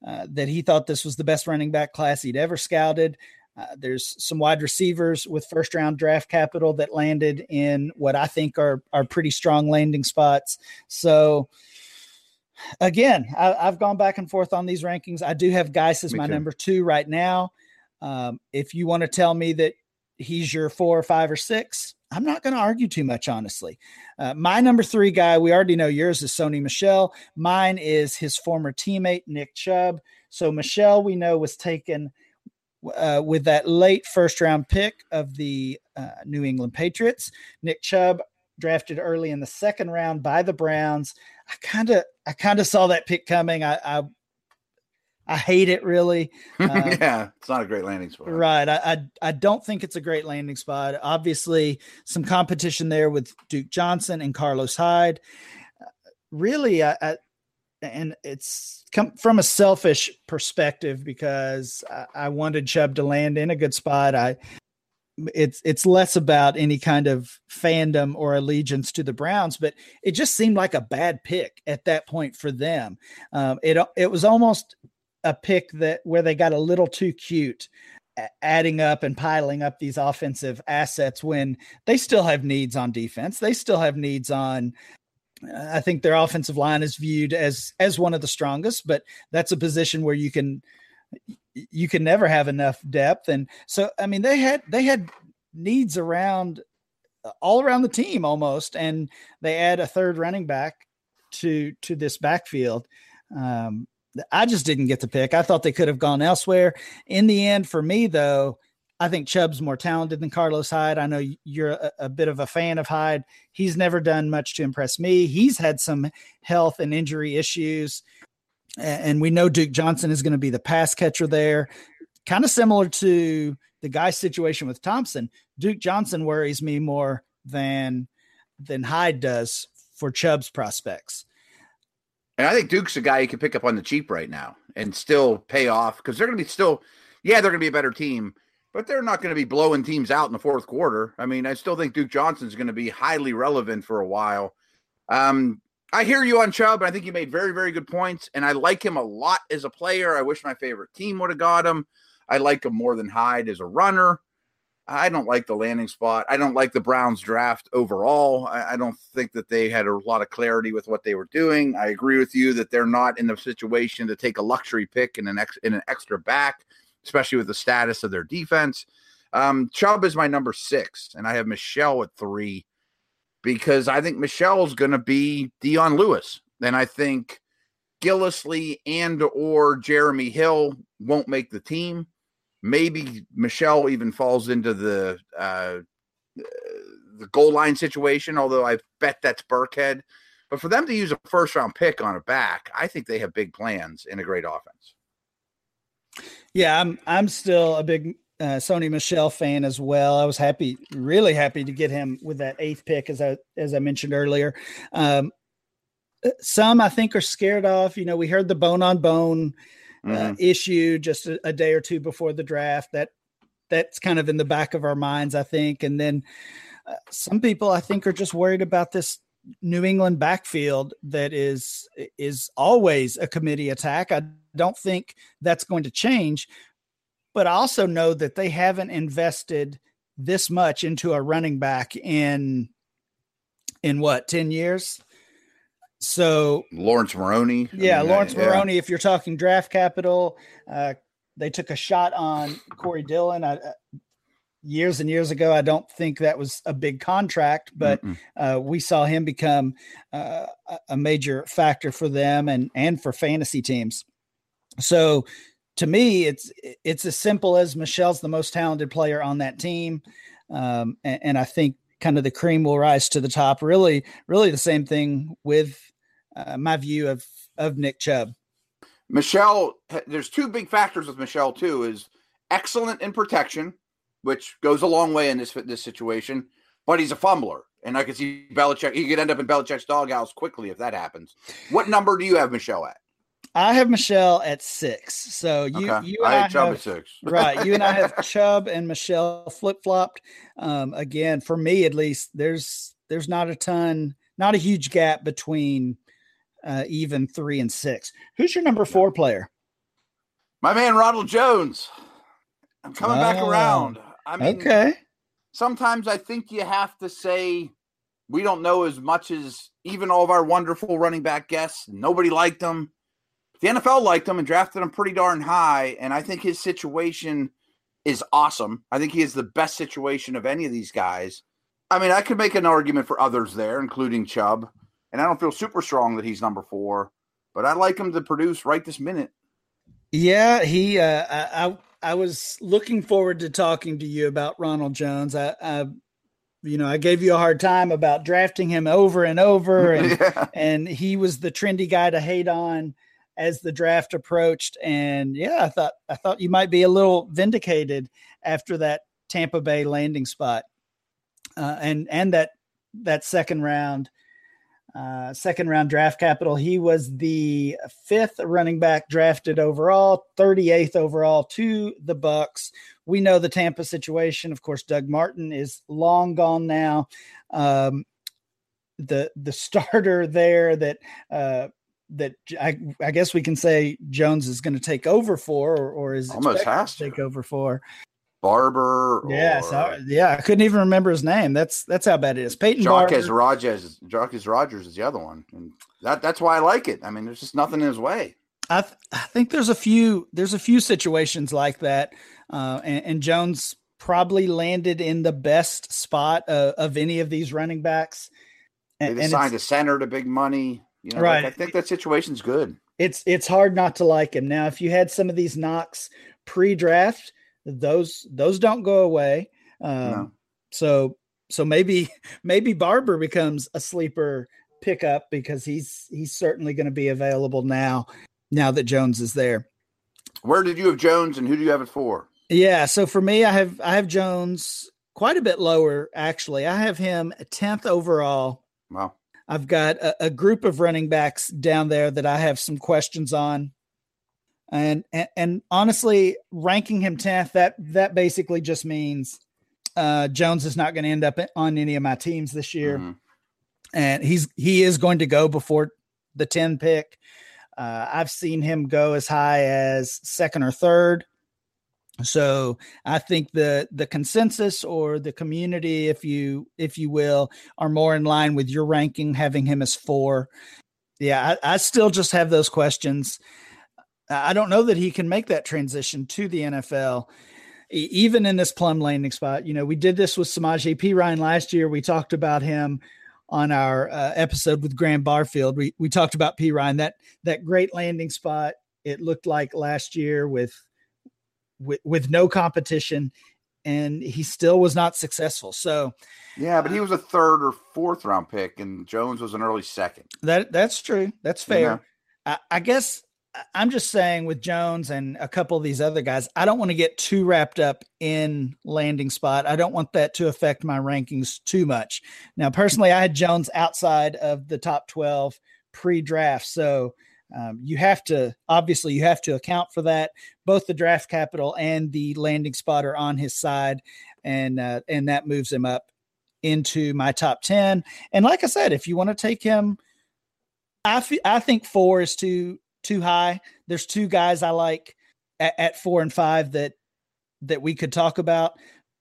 uh, that he thought this was the best running back class he'd ever scouted. Uh, there's some wide receivers with first round draft capital that landed in what I think are are pretty strong landing spots. So again, I, have gone back and forth on these rankings. I do have Guice as my too. number two right now. Um, if you want to tell me that he's your four or five or six, I'm not going to argue too much, honestly. Uh, my number three guy, we already know yours is Sony Michel. Mine is his former teammate, Nick Chubb. So Michel, we know, was taken uh, with that late first round pick of the uh, New England Patriots. Nick Chubb drafted early in the second round by the Browns. I kind of I kind of saw that pick coming. I, I I hate it really. Uh, yeah, it's not a great landing spot. Right. I, I, I don't think it's a great landing spot. Obviously, some competition there with Duke Johnson and Carlos Hyde. Uh, really, I, I, and it's come from a selfish perspective because I, I wanted Chubb to land in a good spot. I it's it's less about any kind of fandom or allegiance to the Browns, but it just seemed like a bad pick at that point for them. Um, it it was almost a pick that where they got a little too cute adding up and piling up these offensive assets when they still have needs on defense. They still have needs on I think their offensive line is viewed as as one of the strongest, but that's a position where you can you can never have enough depth. And so, I mean, they had they had needs around all around the team almost, and they add a third running back to to this backfield. Um, I just didn't get to pick. I thought they could have gone elsewhere. In the end, for me though, I think Chubb's more talented than Carlos Hyde. I know you're a, a, bit of a fan of Hyde. He's never done much to impress me. He's had some health and injury issues. And we know Duke Johnson is going to be the pass catcher there. Kind of similar to the guy situation with Thompson. Duke Johnson worries me more than than Hyde does for Chubb's prospects. And I think Duke's a guy you can pick up on the cheap right now and still pay off because they're going to be still, yeah, they're going to be a better team but they're not going to be blowing teams out in the fourth quarter. I mean, I still think Duke Johnson's going to be highly relevant for a while. Um, I hear you on Chubb. I think you made very, very good points, and I like him a lot as a player. I wish my favorite team would have got him. I like him more than Hyde as a runner. I don't like the landing spot. I don't like the Browns draft overall. I, I, don't think that they had a lot of clarity with what they were doing. I agree with you that they're not in the situation to take a luxury pick in an ex, in an extra back especially with the status of their defense. Um, Chubb is my number six, and I have Michel at three because I think Michel's going to be Dion Lewis, and I think Gillislee and or Jeremy Hill won't make the team. Maybe Michel even falls into the uh, the goal line situation, although I bet that's Burkhead. But for them to use a first round pick on a back, I think they have big plans in a great offense. Yeah, I'm I'm still a big uh, Sony Michel fan as well. I was happy, really happy to get him with that eighth pick, as I as I mentioned earlier. Um, uh, some I think are scared off. You know, we heard the bone on bone uh, mm-hmm. issue just a, a, day or two before the draft. That that's kind of in the back of our minds, I think. And then uh, some people I think are just worried about this New England backfield that is is always a committee attack. I don't think that's going to change, but I also know that they haven't invested this much into a running back in in what, 10 years? So Laurence Maroney. Yeah, I mean, Laurence yeah. Maroney, if you're talking draft capital, uh, they took a shot on Corey Dillon. I, uh, years and years ago. I don't think that was a big contract, but uh, we saw him become uh, a major factor for them and and for fantasy teams. So to me, it's it's as simple as Michel's the most talented player on that team, um, and, and, I think kind of the cream will rise to the top. Really, really the same thing with uh, my view of of Nick Chubb. Michel, there's two big factors with Michel too. Is excellent in protection which goes a long way in this this situation. But he's a fumbler, and I can see Belichick. He could end up in Belichick's doghouse quickly if that happens. What number do you have Michel at? I have Michel at six. So you, okay. you and I, I Chubb have, at six. right. You and I have Chubb and Michel flip flopped. Um, again, for me at least, there's there's not a ton, not a huge gap between uh, even three and six. Who's your number four player? My man Ronald Jones. I'm coming back around. I mean, okay. Sometimes I think you have to say we don't know as much as even all of our wonderful running back guests. Nobody liked them. The NFL liked him and drafted him pretty darn high. And I think his situation is awesome. I think he is the best situation of any of these guys. I mean, I could make an argument for others there, including Chubb. And I don't feel super strong that he's number four, but I like him to produce right this minute. Yeah, he. Uh, I I was looking forward to talking to you about Ronald Jones. I, I you know, I gave you a hard time about drafting him over and over, and yeah. and he was the trendy guy to hate on as the draft approached. And yeah, I thought I thought you might be a little vindicated after that Tampa Bay landing spot, uh, and and that that second round uh, second round draft capital. He was the fifth running back drafted overall, 38th overall to the Bucks. We know the Tampa situation. Of course, Doug Martin is long gone now. Um, the the starter there that uh, that I, I guess we can say Jones is going to take over for, or, or is almost has to take over for. Barber. Yes, or... yeah, I couldn't even remember his name. That's that's how bad it is. Peyton Jacquizz Rogers. Jacquizz Rogers is the other one, and that that's why I like it. I mean, there's just nothing in his way. I th- I think there's a few there's a few situations like that, uh, and, and, Jones probably landed in the best spot uh, of any of these running backs. And, they signed a center to big money. You know, right. Like, I think that situation's good. It's it's hard not to like him. Now, if you had some of these knocks pre-draft those those don't go away. Um, no. So so maybe maybe Barber becomes a sleeper pickup because he's he's certainly going to be available now now that Jones is there. Where did you have Jones and who do you have it for? Yeah, so for me, I have I have Jones quite a bit lower actually. I have him tenth overall. Wow. I've got a, a, group of running backs down there that I have some questions on. And, and, and honestly, ranking him tenth that that basically just means uh, Jones is not going to end up on any of my teams this year, mm-hmm. and he's he is going to go before the ten pick. Uh, I've seen him go as high as second or third. So I think the the consensus or the community, if you if you will, are more in line with your ranking, having him as four. Yeah, I, I still just have those questions. I don't know that he can make that transition to the NFL, even in this plum landing spot. You know, we did this with Samaje Perine last year. We talked about him on our uh, episode with Graham Barfield. We we talked about Perine that that great landing spot. It looked like last year with with with no competition, and he still was not successful. So, yeah, but he was a third or fourth round pick, and Jones was an early second. That that's true. That's fair. I, I guess I'm just saying with Jones and a couple of these other guys, I don't want to get too wrapped up in landing spot. I don't want that to affect my rankings too much. Now, personally, I had Jones outside of the top 12 pre draft. So um, you have to, obviously, you have to account for that. Both the draft capital and the landing spot are on his side. And, uh, and that moves him up into my top 10. And like I said, if you want to take him, I, f- I think four is too too high. There's two guys I like at, at four and five that that we could talk about.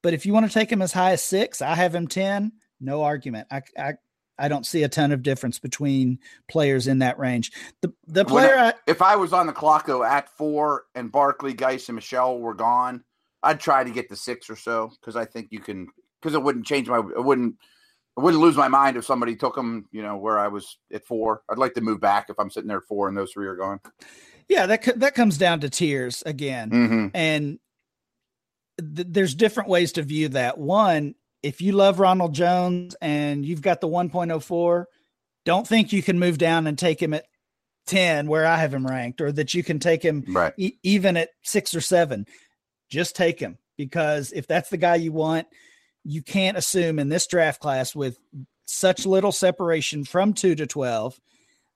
But if you want to take him as high as six, I have him ten. No argument. I I, I don't see a ton of difference between players in that range. The the player, I, if I was on the clock though at four and Barkley, Guice, and Michel were gone, I'd try to get the six or so because I think you can because it wouldn't change my it wouldn't I wouldn't lose my mind if somebody took them, you know, where I was at four. I'd like to move back if I'm sitting there at four and those three are gone. Yeah, that that comes down to tiers again, mm-hmm. and th- there's different ways to view that. One, if you love Ronald Jones and you've got the 1.04, don't think you can move down and take him at 10 where I have him ranked, or that you can take him right. e- even at six or seven. Just take him because if that's the guy you want, you can't assume in this draft class with such little separation from two to 12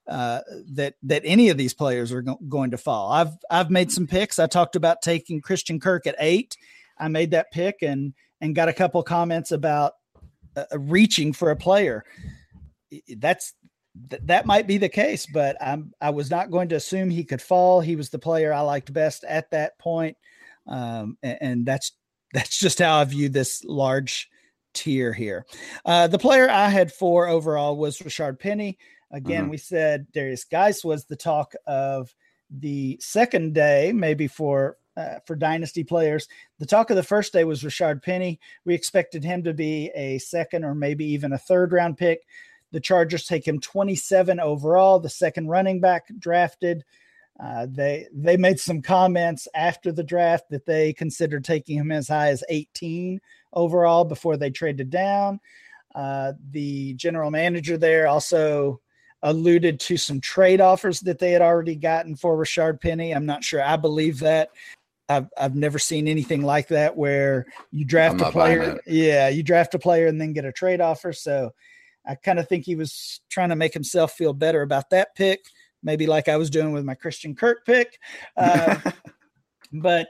uh, that that any of these players are go- going to fall. I've I've made some picks. I talked about taking Christian Kirk at eight. I made that pick and and got a couple comments about uh, uh reaching for a player. That's th- that might be the case, but I'm I was not going to assume he could fall. He was the player I liked best at that point, um, and, and that's that's just how I view this large tier here. Uh, the player I had four overall was Rashard Penny. Again, mm-hmm. we said Derrius Guice was the talk of the second day, maybe for uh, for dynasty players. The talk of the first day was Rashard Penny. We expected him to be a second or maybe even a third round pick. The Chargers take him 27 overall, the second running back drafted. Uh, they they made some comments after the draft that they considered taking him as high as 18 overall before they traded down. Uh, the general manager there also alluded to some trade offers that they had already gotten for Rashard Penny. I'm not sure I believe that. I've I've never seen anything like that where you draft a player. Yeah, you draft a player and then get a trade offer. So I kind of think he was trying to make himself feel better about that pick maybe like I was doing with my Christian Kirk pick. Uh, but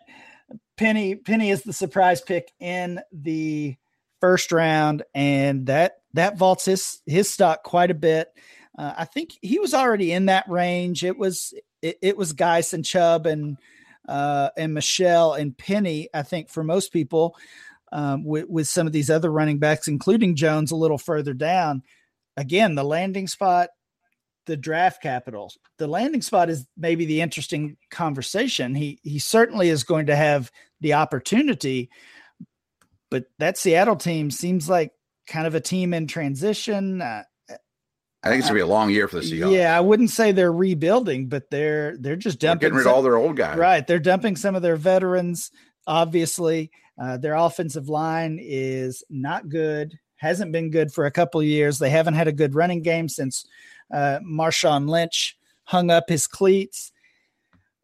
Penny Penny is the surprise pick in the first round, and that that vaults his his stock quite a bit. Uh, I think he was already in that range. It was it, it was Guice and Chubb and uh, and Michel and Penny. I think for most people, um, with, with some of these other running backs, including Jones, a little further down. Again, the landing spot the draft capital. The landing spot is maybe the interesting conversation. He he certainly is going to have the opportunity, but that Seattle team seems like kind of a team in transition. Uh, I think it's gonna be a long year for the Seahawks. Yeah, I wouldn't say they're rebuilding, but they're they're just dumping they're getting rid some, of all their old guys. Right, they're dumping some of their veterans. Obviously, uh, their offensive line is not good. Hasn't been good for a couple years. They haven't had a good running game since uh, Marshawn Lynch hung up his cleats.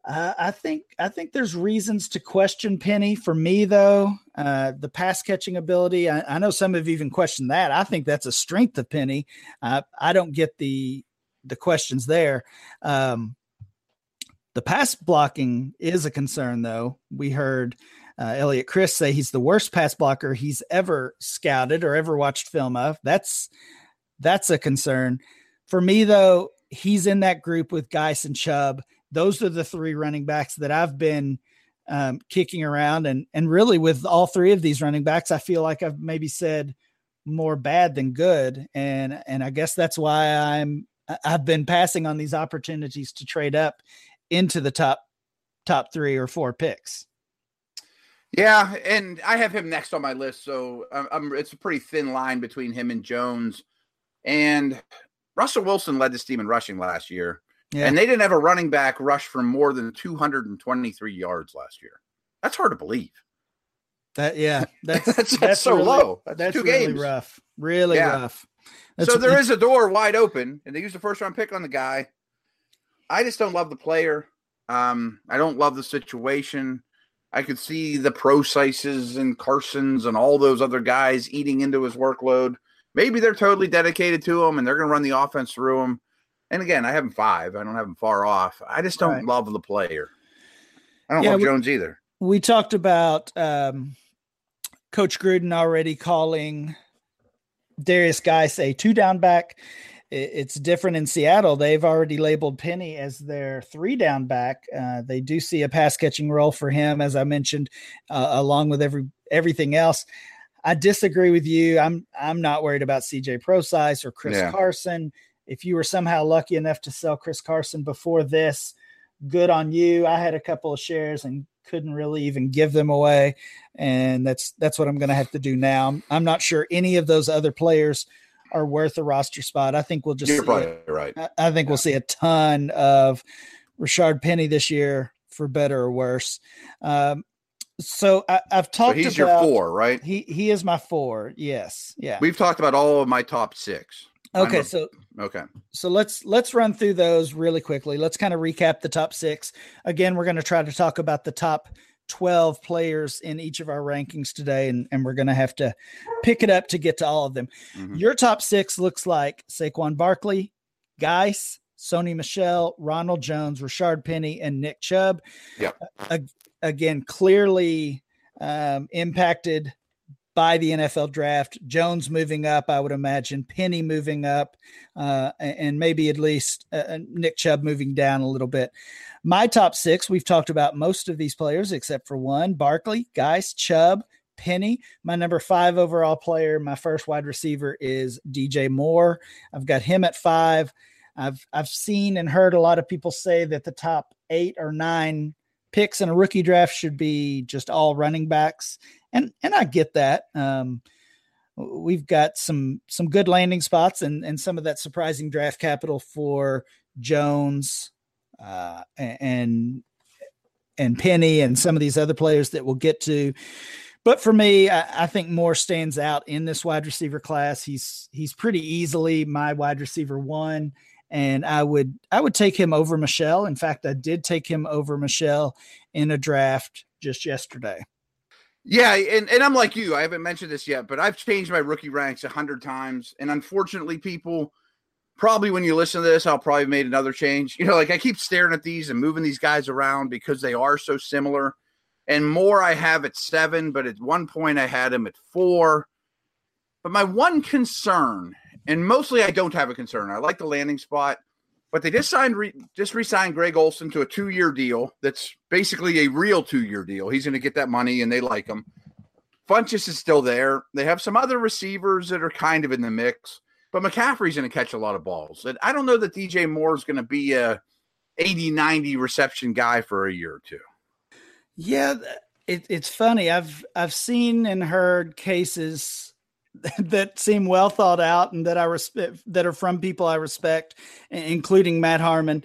Uh, I think I think there's reasons to question Penny. For me, though, uh, the pass catching ability. I, I, know some have even questioned that. I think that's a strength of Penny. Uh, I don't get the the questions there. Um, the pass blocking is a concern, though. We heard uh, Elliot Chris say he's the worst pass blocker he's ever scouted or ever watched film of. That's that's a concern. For me, though, he's in that group with Guice and Chubb. Those are the three running backs that I've been um, kicking around, and and really with all three of these running backs, I feel like I've maybe said more bad than good, and and I guess that's why I'm I've been passing on these opportunities to trade up into the top top three or four picks. Yeah, and I have him next on my list, so I'm, I'm, it's a pretty thin line between him and Jones. And Russell Wilson led this team in rushing last year, yeah. and they didn't have a running back rush for more than 223 yards last year. That's hard to believe. That yeah, that's that's, that's, that's so really, low. That's, that's two really games. rough. Really yeah. rough. That's, so there is a door wide open, and they used the first round pick on the guy. I just don't love the player. Um, I don't love the situation. I could see the Prosises and Carsons and all those other guys eating into his workload. Maybe they're totally dedicated to him and they're going to run the offense through him. And again, I have him five. I don't have him far off. I just don't right. love the player. I don't yeah, love we, Jones either. We talked about um, Coach Gruden already calling Derrius Guice a two down back. It's different in Seattle. They've already labeled Penny as their three down back. Uh, they do see a pass catching role for him, as I mentioned, uh, along with every everything else. I disagree with you. I'm I'm not worried about CJ Prosise or Chris yeah. Carson. If you were somehow lucky enough to sell Chris Carson before this, good on you. I had a couple of shares and couldn't really even give them away, and that's that's what I'm going to have to do now. I'm not sure any of those other players are worth a roster spot. I think we'll just You're probably right. I, I think yeah. we'll see a ton of Rashard Penny this year for better or worse. Um, so I, have talked. So he's about, your four, right? He he is my four. Yes, yeah. We've talked about all of my top six. Okay, a, so okay, so let's let's run through those really quickly. Let's kind of recap the top six. Again, we're going to try to talk about the top 12 players in each of our rankings today, and, and we're going to have to pick it up to get to all of them. Mm-hmm. Your top six looks like Saquon Barkley, Guice, Sony Michel, Ronald Jones, Rashard Penny, and Nick Chubb. Yeah. Uh, again, clearly um, impacted by the NFL draft. Jones moving up, I would imagine. Penny moving up, uh, and maybe at least uh, uh, Nick Chubb moving down a little bit. My top six, we've talked about most of these players except for one Barkley, Guice, Chubb, Penny. My number five overall player, my first wide receiver is DJ Moore. I've got him at five. I've I've seen and heard a lot of people say that the top eight or nine picks in a rookie draft should be just all running backs and and I get that. Um, we've got some some good landing spots and and some of that surprising draft capital for Jones uh, and and Penny and some of these other players that we'll get to. But for me, I, I, think Moore stands out in this wide receiver class. He's he's pretty easily my wide receiver one, and I would I would take him over Michel. In fact, I did take him over Michel in a draft just yesterday. Yeah, and, and I'm like you. I haven't mentioned this yet, but I've changed my rookie ranks a hundred times. And unfortunately, people probably when you listen to this, I'll probably made another change. You know, like I keep staring at these and moving these guys around because they are so similar. And Moore I have at seven, but at one point I had him at four. But my one concern, and mostly I don't have a concern. I like the landing spot. But they just signed, re, just re-signed Greg Olsen to a two-year deal. That's basically a real two-year deal. He's going to get that money, and they like him. Funchess is still there. They have some other receivers that are kind of in the mix, but McCaffrey's going to catch a lot of balls. And I don't know that DJ Moore is going to be a 80, 90 reception guy for a year or two. Yeah, it, it's funny. I've I've seen and heard cases that seem well thought out and that I respect that are from people I respect, including Matt Harmon,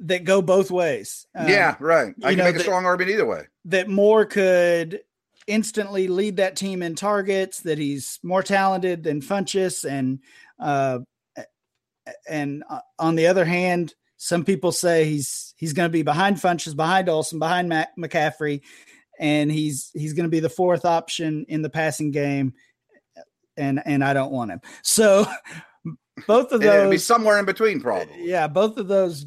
that go both ways. Um, yeah, right. I can know, make a that, strong argument either way. That Moore could instantly lead that team in targets. That he's more talented than Funchess, and uh, and uh, on the other hand, some people say he's he's going to be behind Funchess, behind Olsen, behind Matt McCaffrey, and he's he's going to be the fourth option in the passing game and and I don't want him. So both of those be somewhere in between, probably. Yeah, both of those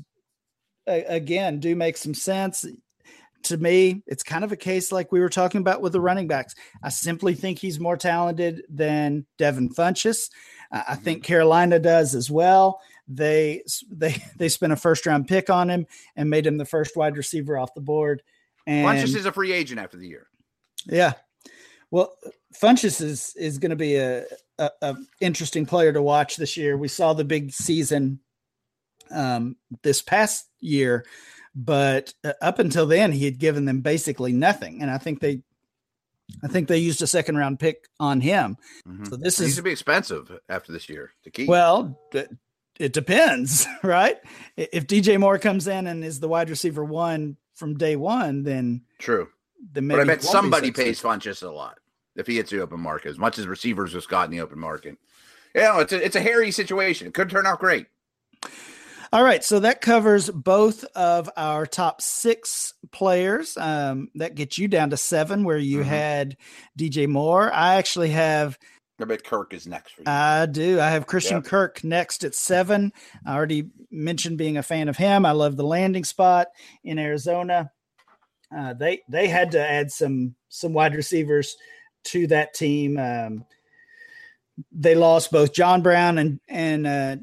again do make some sense. To me, it's kind of a case like we were talking about with the running backs. I simply think he's more talented than Devin Funchess. I think mm-hmm. Carolina does as well. They they they spent a first round pick on him and made him the first wide receiver off the board. And Funchess is a free agent after the year. Yeah, well, Funchess is is going to be a, a, a, interesting player to watch this year. We saw the big season um, this past year, but uh, up until then, he had given them basically nothing, and I think they. I think they used a second round pick on him. Mm-hmm. So this is needs to be expensive after this year to keep. Well, it depends, right? If DJ Moore comes in and is the wide receiver one from day one, then true. Then maybe but I bet somebody pays Funchess a lot if he hits the open market, as much as receivers just got in the open market. Yeah, it's a, it's a hairy situation. It could turn out great. All right, so that covers both of our top six players. Um, that gets you down to seven, where you mm-hmm. had DJ Moore. I actually have. I bet Kirk is next for you. I do. I have Christian yep. Kirk next at seven. I already mentioned being a fan of him. I love the landing spot in Arizona. Uh, they they had to add some some wide receivers to that team. Um, they lost both John Brown and and uh,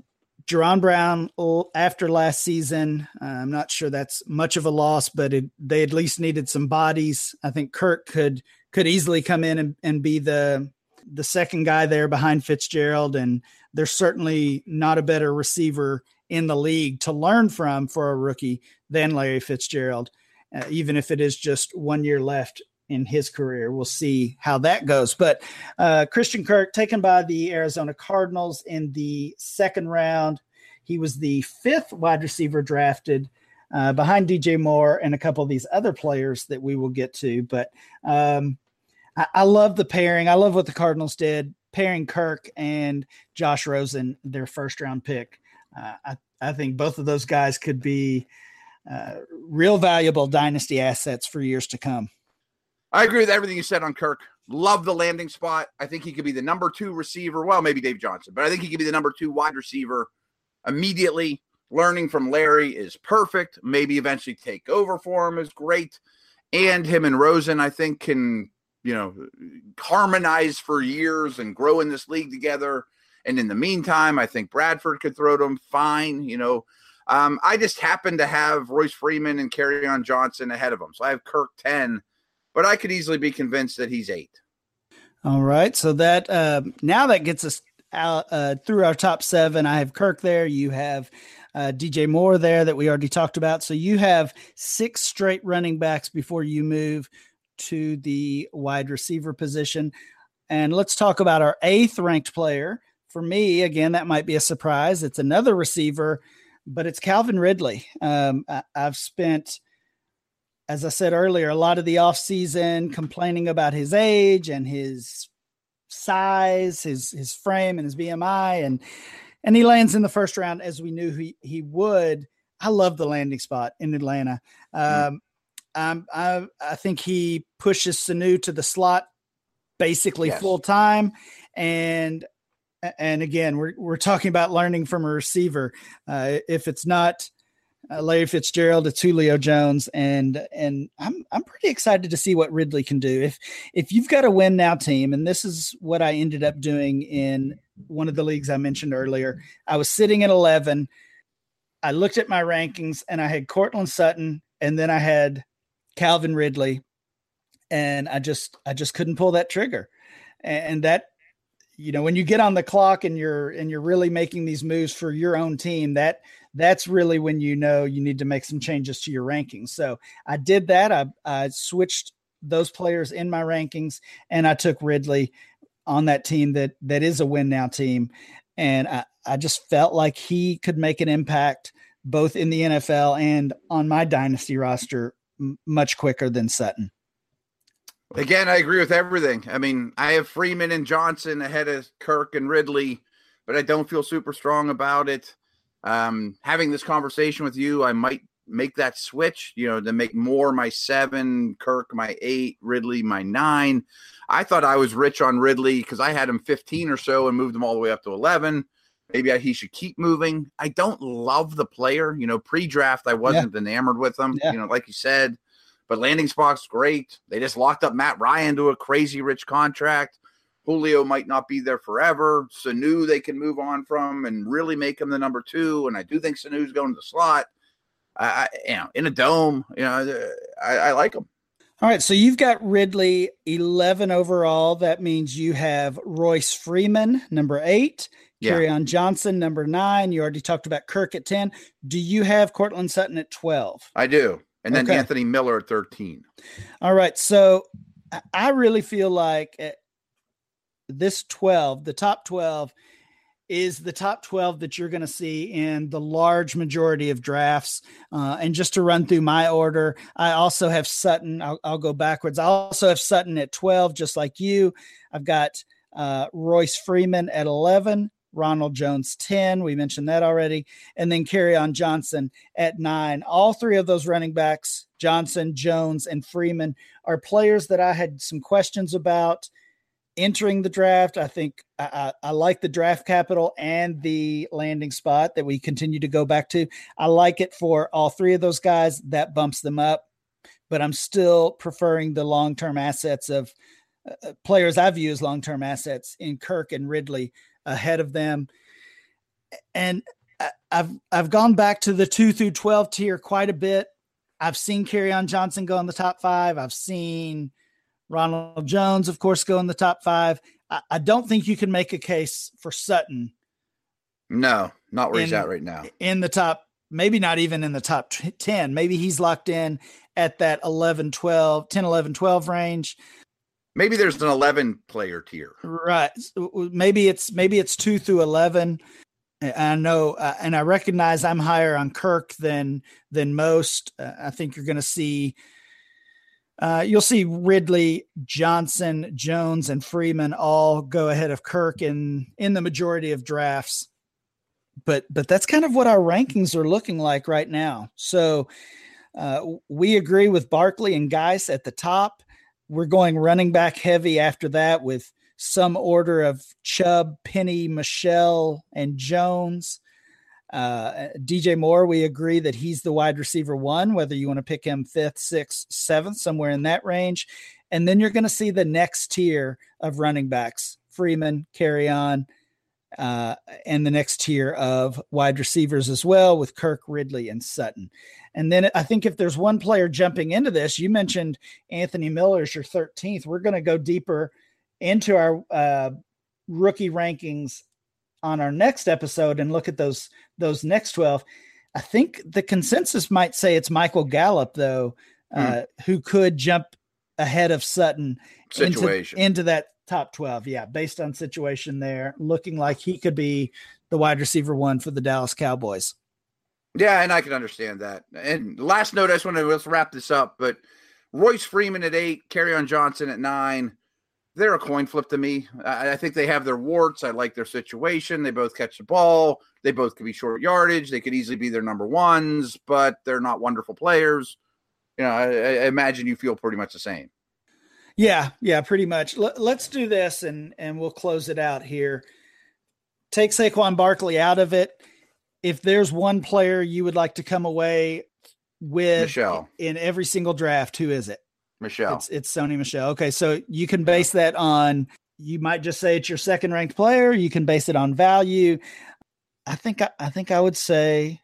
Jaron Brown after last season, uh, I'm not sure that's much of a loss, but it, they at least needed some bodies. I think Kirk could could easily come in and, and be the the second guy there behind Fitzgerald, and there's certainly not a better receiver in the league to learn from for a rookie than Larry Fitzgerald, uh, even if it is just one year left in his career. We'll see how that goes. But uh, Christian Kirk, taken by the Arizona Cardinals in the second round, he was the fifth wide receiver drafted. Uh, behind DJ Moore and a couple of these other players that we will get to. But um, I, I, love the pairing. I love what the Cardinals did, pairing Kirk and Josh Rosen, their first round pick. Uh, I, I think both of those guys could be uh, real valuable dynasty assets for years to come. I agree with everything you said on Kirk. Love the landing spot. I think he could be the number two receiver. Well, maybe Dave Johnson, but I think he could be the number two wide receiver immediately. Learning from Larry is perfect. Maybe eventually take over for him is great. And him and Rosen, I think, can, you know, harmonize for years and grow in this league together. And in the meantime, I think Bradford could throw to him fine. You know, um, I just happen to have Royce Freeman and on Johnson ahead of him. So I have Kirk 10 but I could easily be convinced that he's eight. All right. So that uh, now that gets us out uh, through our top seven. I have Kirk there. You have uh, DJ Moore there that we already talked about. So you have six straight running backs before you move to the wide receiver position. And let's talk about our eighth ranked player. For me, again, that might be a surprise. It's another receiver, but it's Calvin Ridley. Um, I, I've spent as I said earlier, a lot of the offseason complaining about his age and his size, his his frame and his BMI and and he lands in the first round as we knew he he would. I love the landing spot in Atlanta. Mm-hmm. Um, I I think he pushes Sanu to the slot basically yes. full time, and and again we're we're talking about learning from a receiver. Uh, if it's not uh, Larry Fitzgerald, it's Julio Jones, and and I'm I'm pretty excited to see what Ridley can do. If if you've got a win now team, and this is what I ended up doing in one of the leagues I mentioned earlier, I was sitting at 11. I looked at my rankings, and I had Courtland Sutton, and then I had Calvin Ridley, and I just I just couldn't pull that trigger, and that you know when you get on the clock and you're and you're really making these moves for your own team that that's really when you know you need to make some changes to your rankings. So I did that. I, I switched those players in my rankings and I took Ridley on that team that that is a win now team. And I, I just felt like he could make an impact both in the NFL and on my dynasty roster m- much quicker than Sutton. Again, I agree with everything. I mean, I have Freeman and Johnson ahead of Kirk and Ridley, but I don't feel super strong about it um, having this conversation with you, I might make that switch, you know, to make Moore my seven, Kirk my eight, Ridley my nine. I thought I was rich on Ridley because I had him 15 or so and moved him all the way up to 11. Maybe I, he should keep moving. I don't love the player, you know, pre draft, I wasn't yeah. enamored with him, yeah. you know, like you said, but landing spot's great. They just locked up Matt Ryan to a crazy rich contract. Julio might not be there forever. Sanu they can move on from and really make him the number two. And I do think Sanu's going to the slot. I, you know, in a dome, you know, I, I like him. All right, so you've got Ridley 11 overall. That means you have Royce Freeman, number eight, yeah. on Johnson, number nine. You already talked about Kirk at 10. Do you have Courtland Sutton at 12? I do. And then okay. Anthony Miller at 13. All right, so I really feel like eh, this 12, the top 12, is the top 12 that you're going to see in the large majority of drafts. Uh, and just to run through my order, I also have Sutton. I'll, I'll, go backwards. I also have Sutton at 12, just like you. I've got uh, Royce Freeman at 11, Ronald Jones 10. We mentioned that already. And then Kerryon Johnson at nine. All three of those running backs, Johnson, Jones, and Freeman, are players that I had some questions about entering the draft. I think I, I, like the draft capital and the landing spot that we continue to go back to. I like it for all three of those guys. That bumps them up, but I'm still preferring the long term assets of uh, uh players I view as long term assets in Kirk and Ridley ahead of them. And I've I've gone back to the two through twelve tier quite a bit. I've seen Kerryon Johnson go in the top five. I've seen Ronald Jones, of course, go in the top five. I, I don't think you can make a case for Sutton. No, not where in, he's at right now. In the top, maybe not even in the top 10. Maybe he's locked in at that 11, 12, 10, 11, 12 range. Maybe there's an 11 player tier. Right. Maybe it's maybe it's 2 through 11. I know uh, and I recognize I'm higher on Kirk than than most. Uh, I think you're going to see uh, you'll see Ridley, Johnson, Jones, and Freeman all go ahead of Kirk in in the majority of drafts. But but that's kind of what our rankings are looking like right now. So uh, we agree with Barkley and Guice at the top. We're going running back heavy after that with some order of Chubb, Penny, Michel, and Jones. Uh, DJ Moore, we agree that he's the wide receiver one, whether you want to pick him fifth, sixth, seventh, somewhere in that range. And then you're going to see the next tier of running backs Freeman, Kerryon, uh, and the next tier of wide receivers as well with Kirk, Ridley, and Sutton. And then I think if there's one player jumping into this, you mentioned Anthony Miller as your 13th. We're going to go deeper into our uh, rookie rankings on our next episode and look at those those next 12. I think the consensus might say it's Michael Gallup though, uh, mm. who could jump ahead of Sutton situation into, into that top 12. Yeah, based on situation there, looking like he could be the wide receiver one for the Dallas Cowboys. Yeah, and I can understand that. And last note, I just want to let's wrap this up. But Royce Freeman at eight, Kerryon Johnson at nine. They're a coin flip to me. I, I, think they have their warts. I like their situation. They both catch the ball. They both could be short yardage. They could easily be their number ones, but they're not wonderful players. You know, I, I imagine you feel pretty much the same. Yeah, yeah, pretty much. L- let's do this, and and we'll close it out here. Take Saquon Barkley out of it if there's one player you would like to come away with Michel. in every single draft, who is it? Michel. It's, it's Sony Michel. Okay, so you can base that on. You might just say it's your second ranked player. You can base it on value. I think I, I think I would say,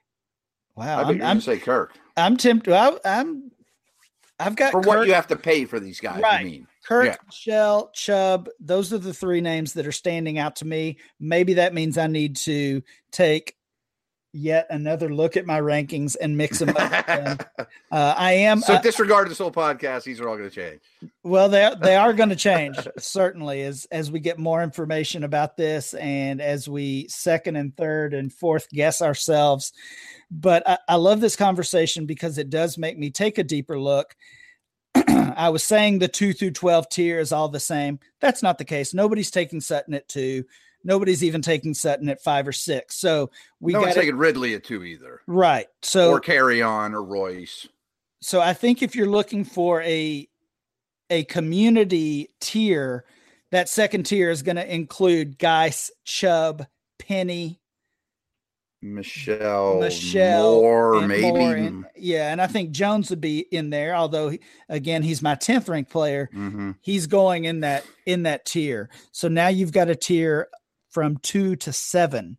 wow. I am I'm say Kirk. I'm tempted. I, am I've got for Kirk, what you have to pay for these guys. Right. You mean Kirk, yeah. Michel, Chubb. Those are the three names that are standing out to me. Maybe that means I need to take yet another look at my rankings and mix them up. and, uh, I am so uh, disregard this whole podcast. These are all going to change. Well, they they are going to change certainly as as we get more information about this and as we second and third and fourth guess ourselves. But I, I love this conversation because it does make me take a deeper look. I was saying the two through twelve tier is all the same. That's not the case. Nobody's taking Sutton at two. Nobody's even taking Sutton at five or six. So we no got taking Ridley at two either. Right. So or Kerryon or Royce. So I think if you're looking for a a community tier, that second tier is going to include Guice, Chubb, Penny, Michel, Michel, Moore, maybe. Moore and, yeah, and I think Jones would be in there. Although, again, he's my tenth ranked player. Mm-hmm. He's going in that in that tier. So now you've got a tier from two to seven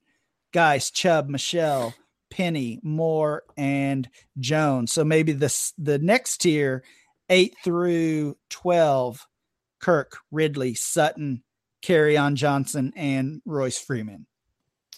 guys Chubb, Michel, Penny, Moore, and Jones. So maybe this the next tier, eight through twelve, Kirk, Ridley, Sutton, Kerryon Johnson, and Royce Freeman.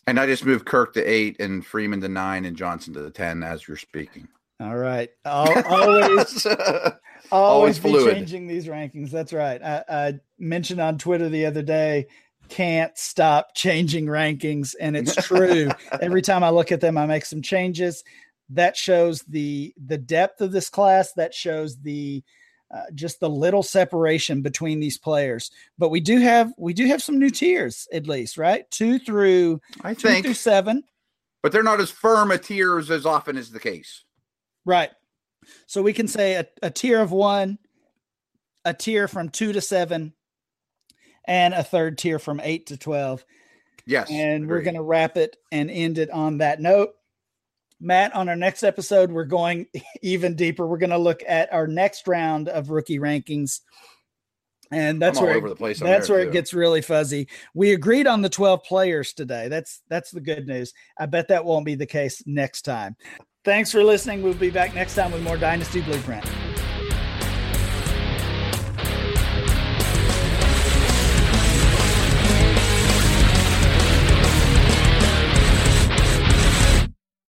And I just moved Kirk to eight and Freeman to nine and Johnson to the ten as you're speaking. All right. I'll, always, always, always be fluid. changing these rankings. That's right. I, I mentioned on Twitter the other day can't stop changing rankings and it's true. Every time i look at them i make some changes. That shows the the depth of this class. That shows the uh, just the little separation between these players. But we do have we do have some new tiers at least right? Two through i two think. through seven. But they're not as firm a tiers as often is the case. Right. So we can say a, a tier of one a tier from two to seven and a third tier from eight to 12. Yes. And we're going to wrap it and end it on that note. Matt, on our next episode, we're going even deeper. We're going to look at our next round of rookie rankings. and that's where it, that's where too. it gets really fuzzy. We agreed on the 12 players today. That's that's the good news. I bet that won't be the case next time. Thanks for listening. We'll be back next time with more Dynasty Blueprint.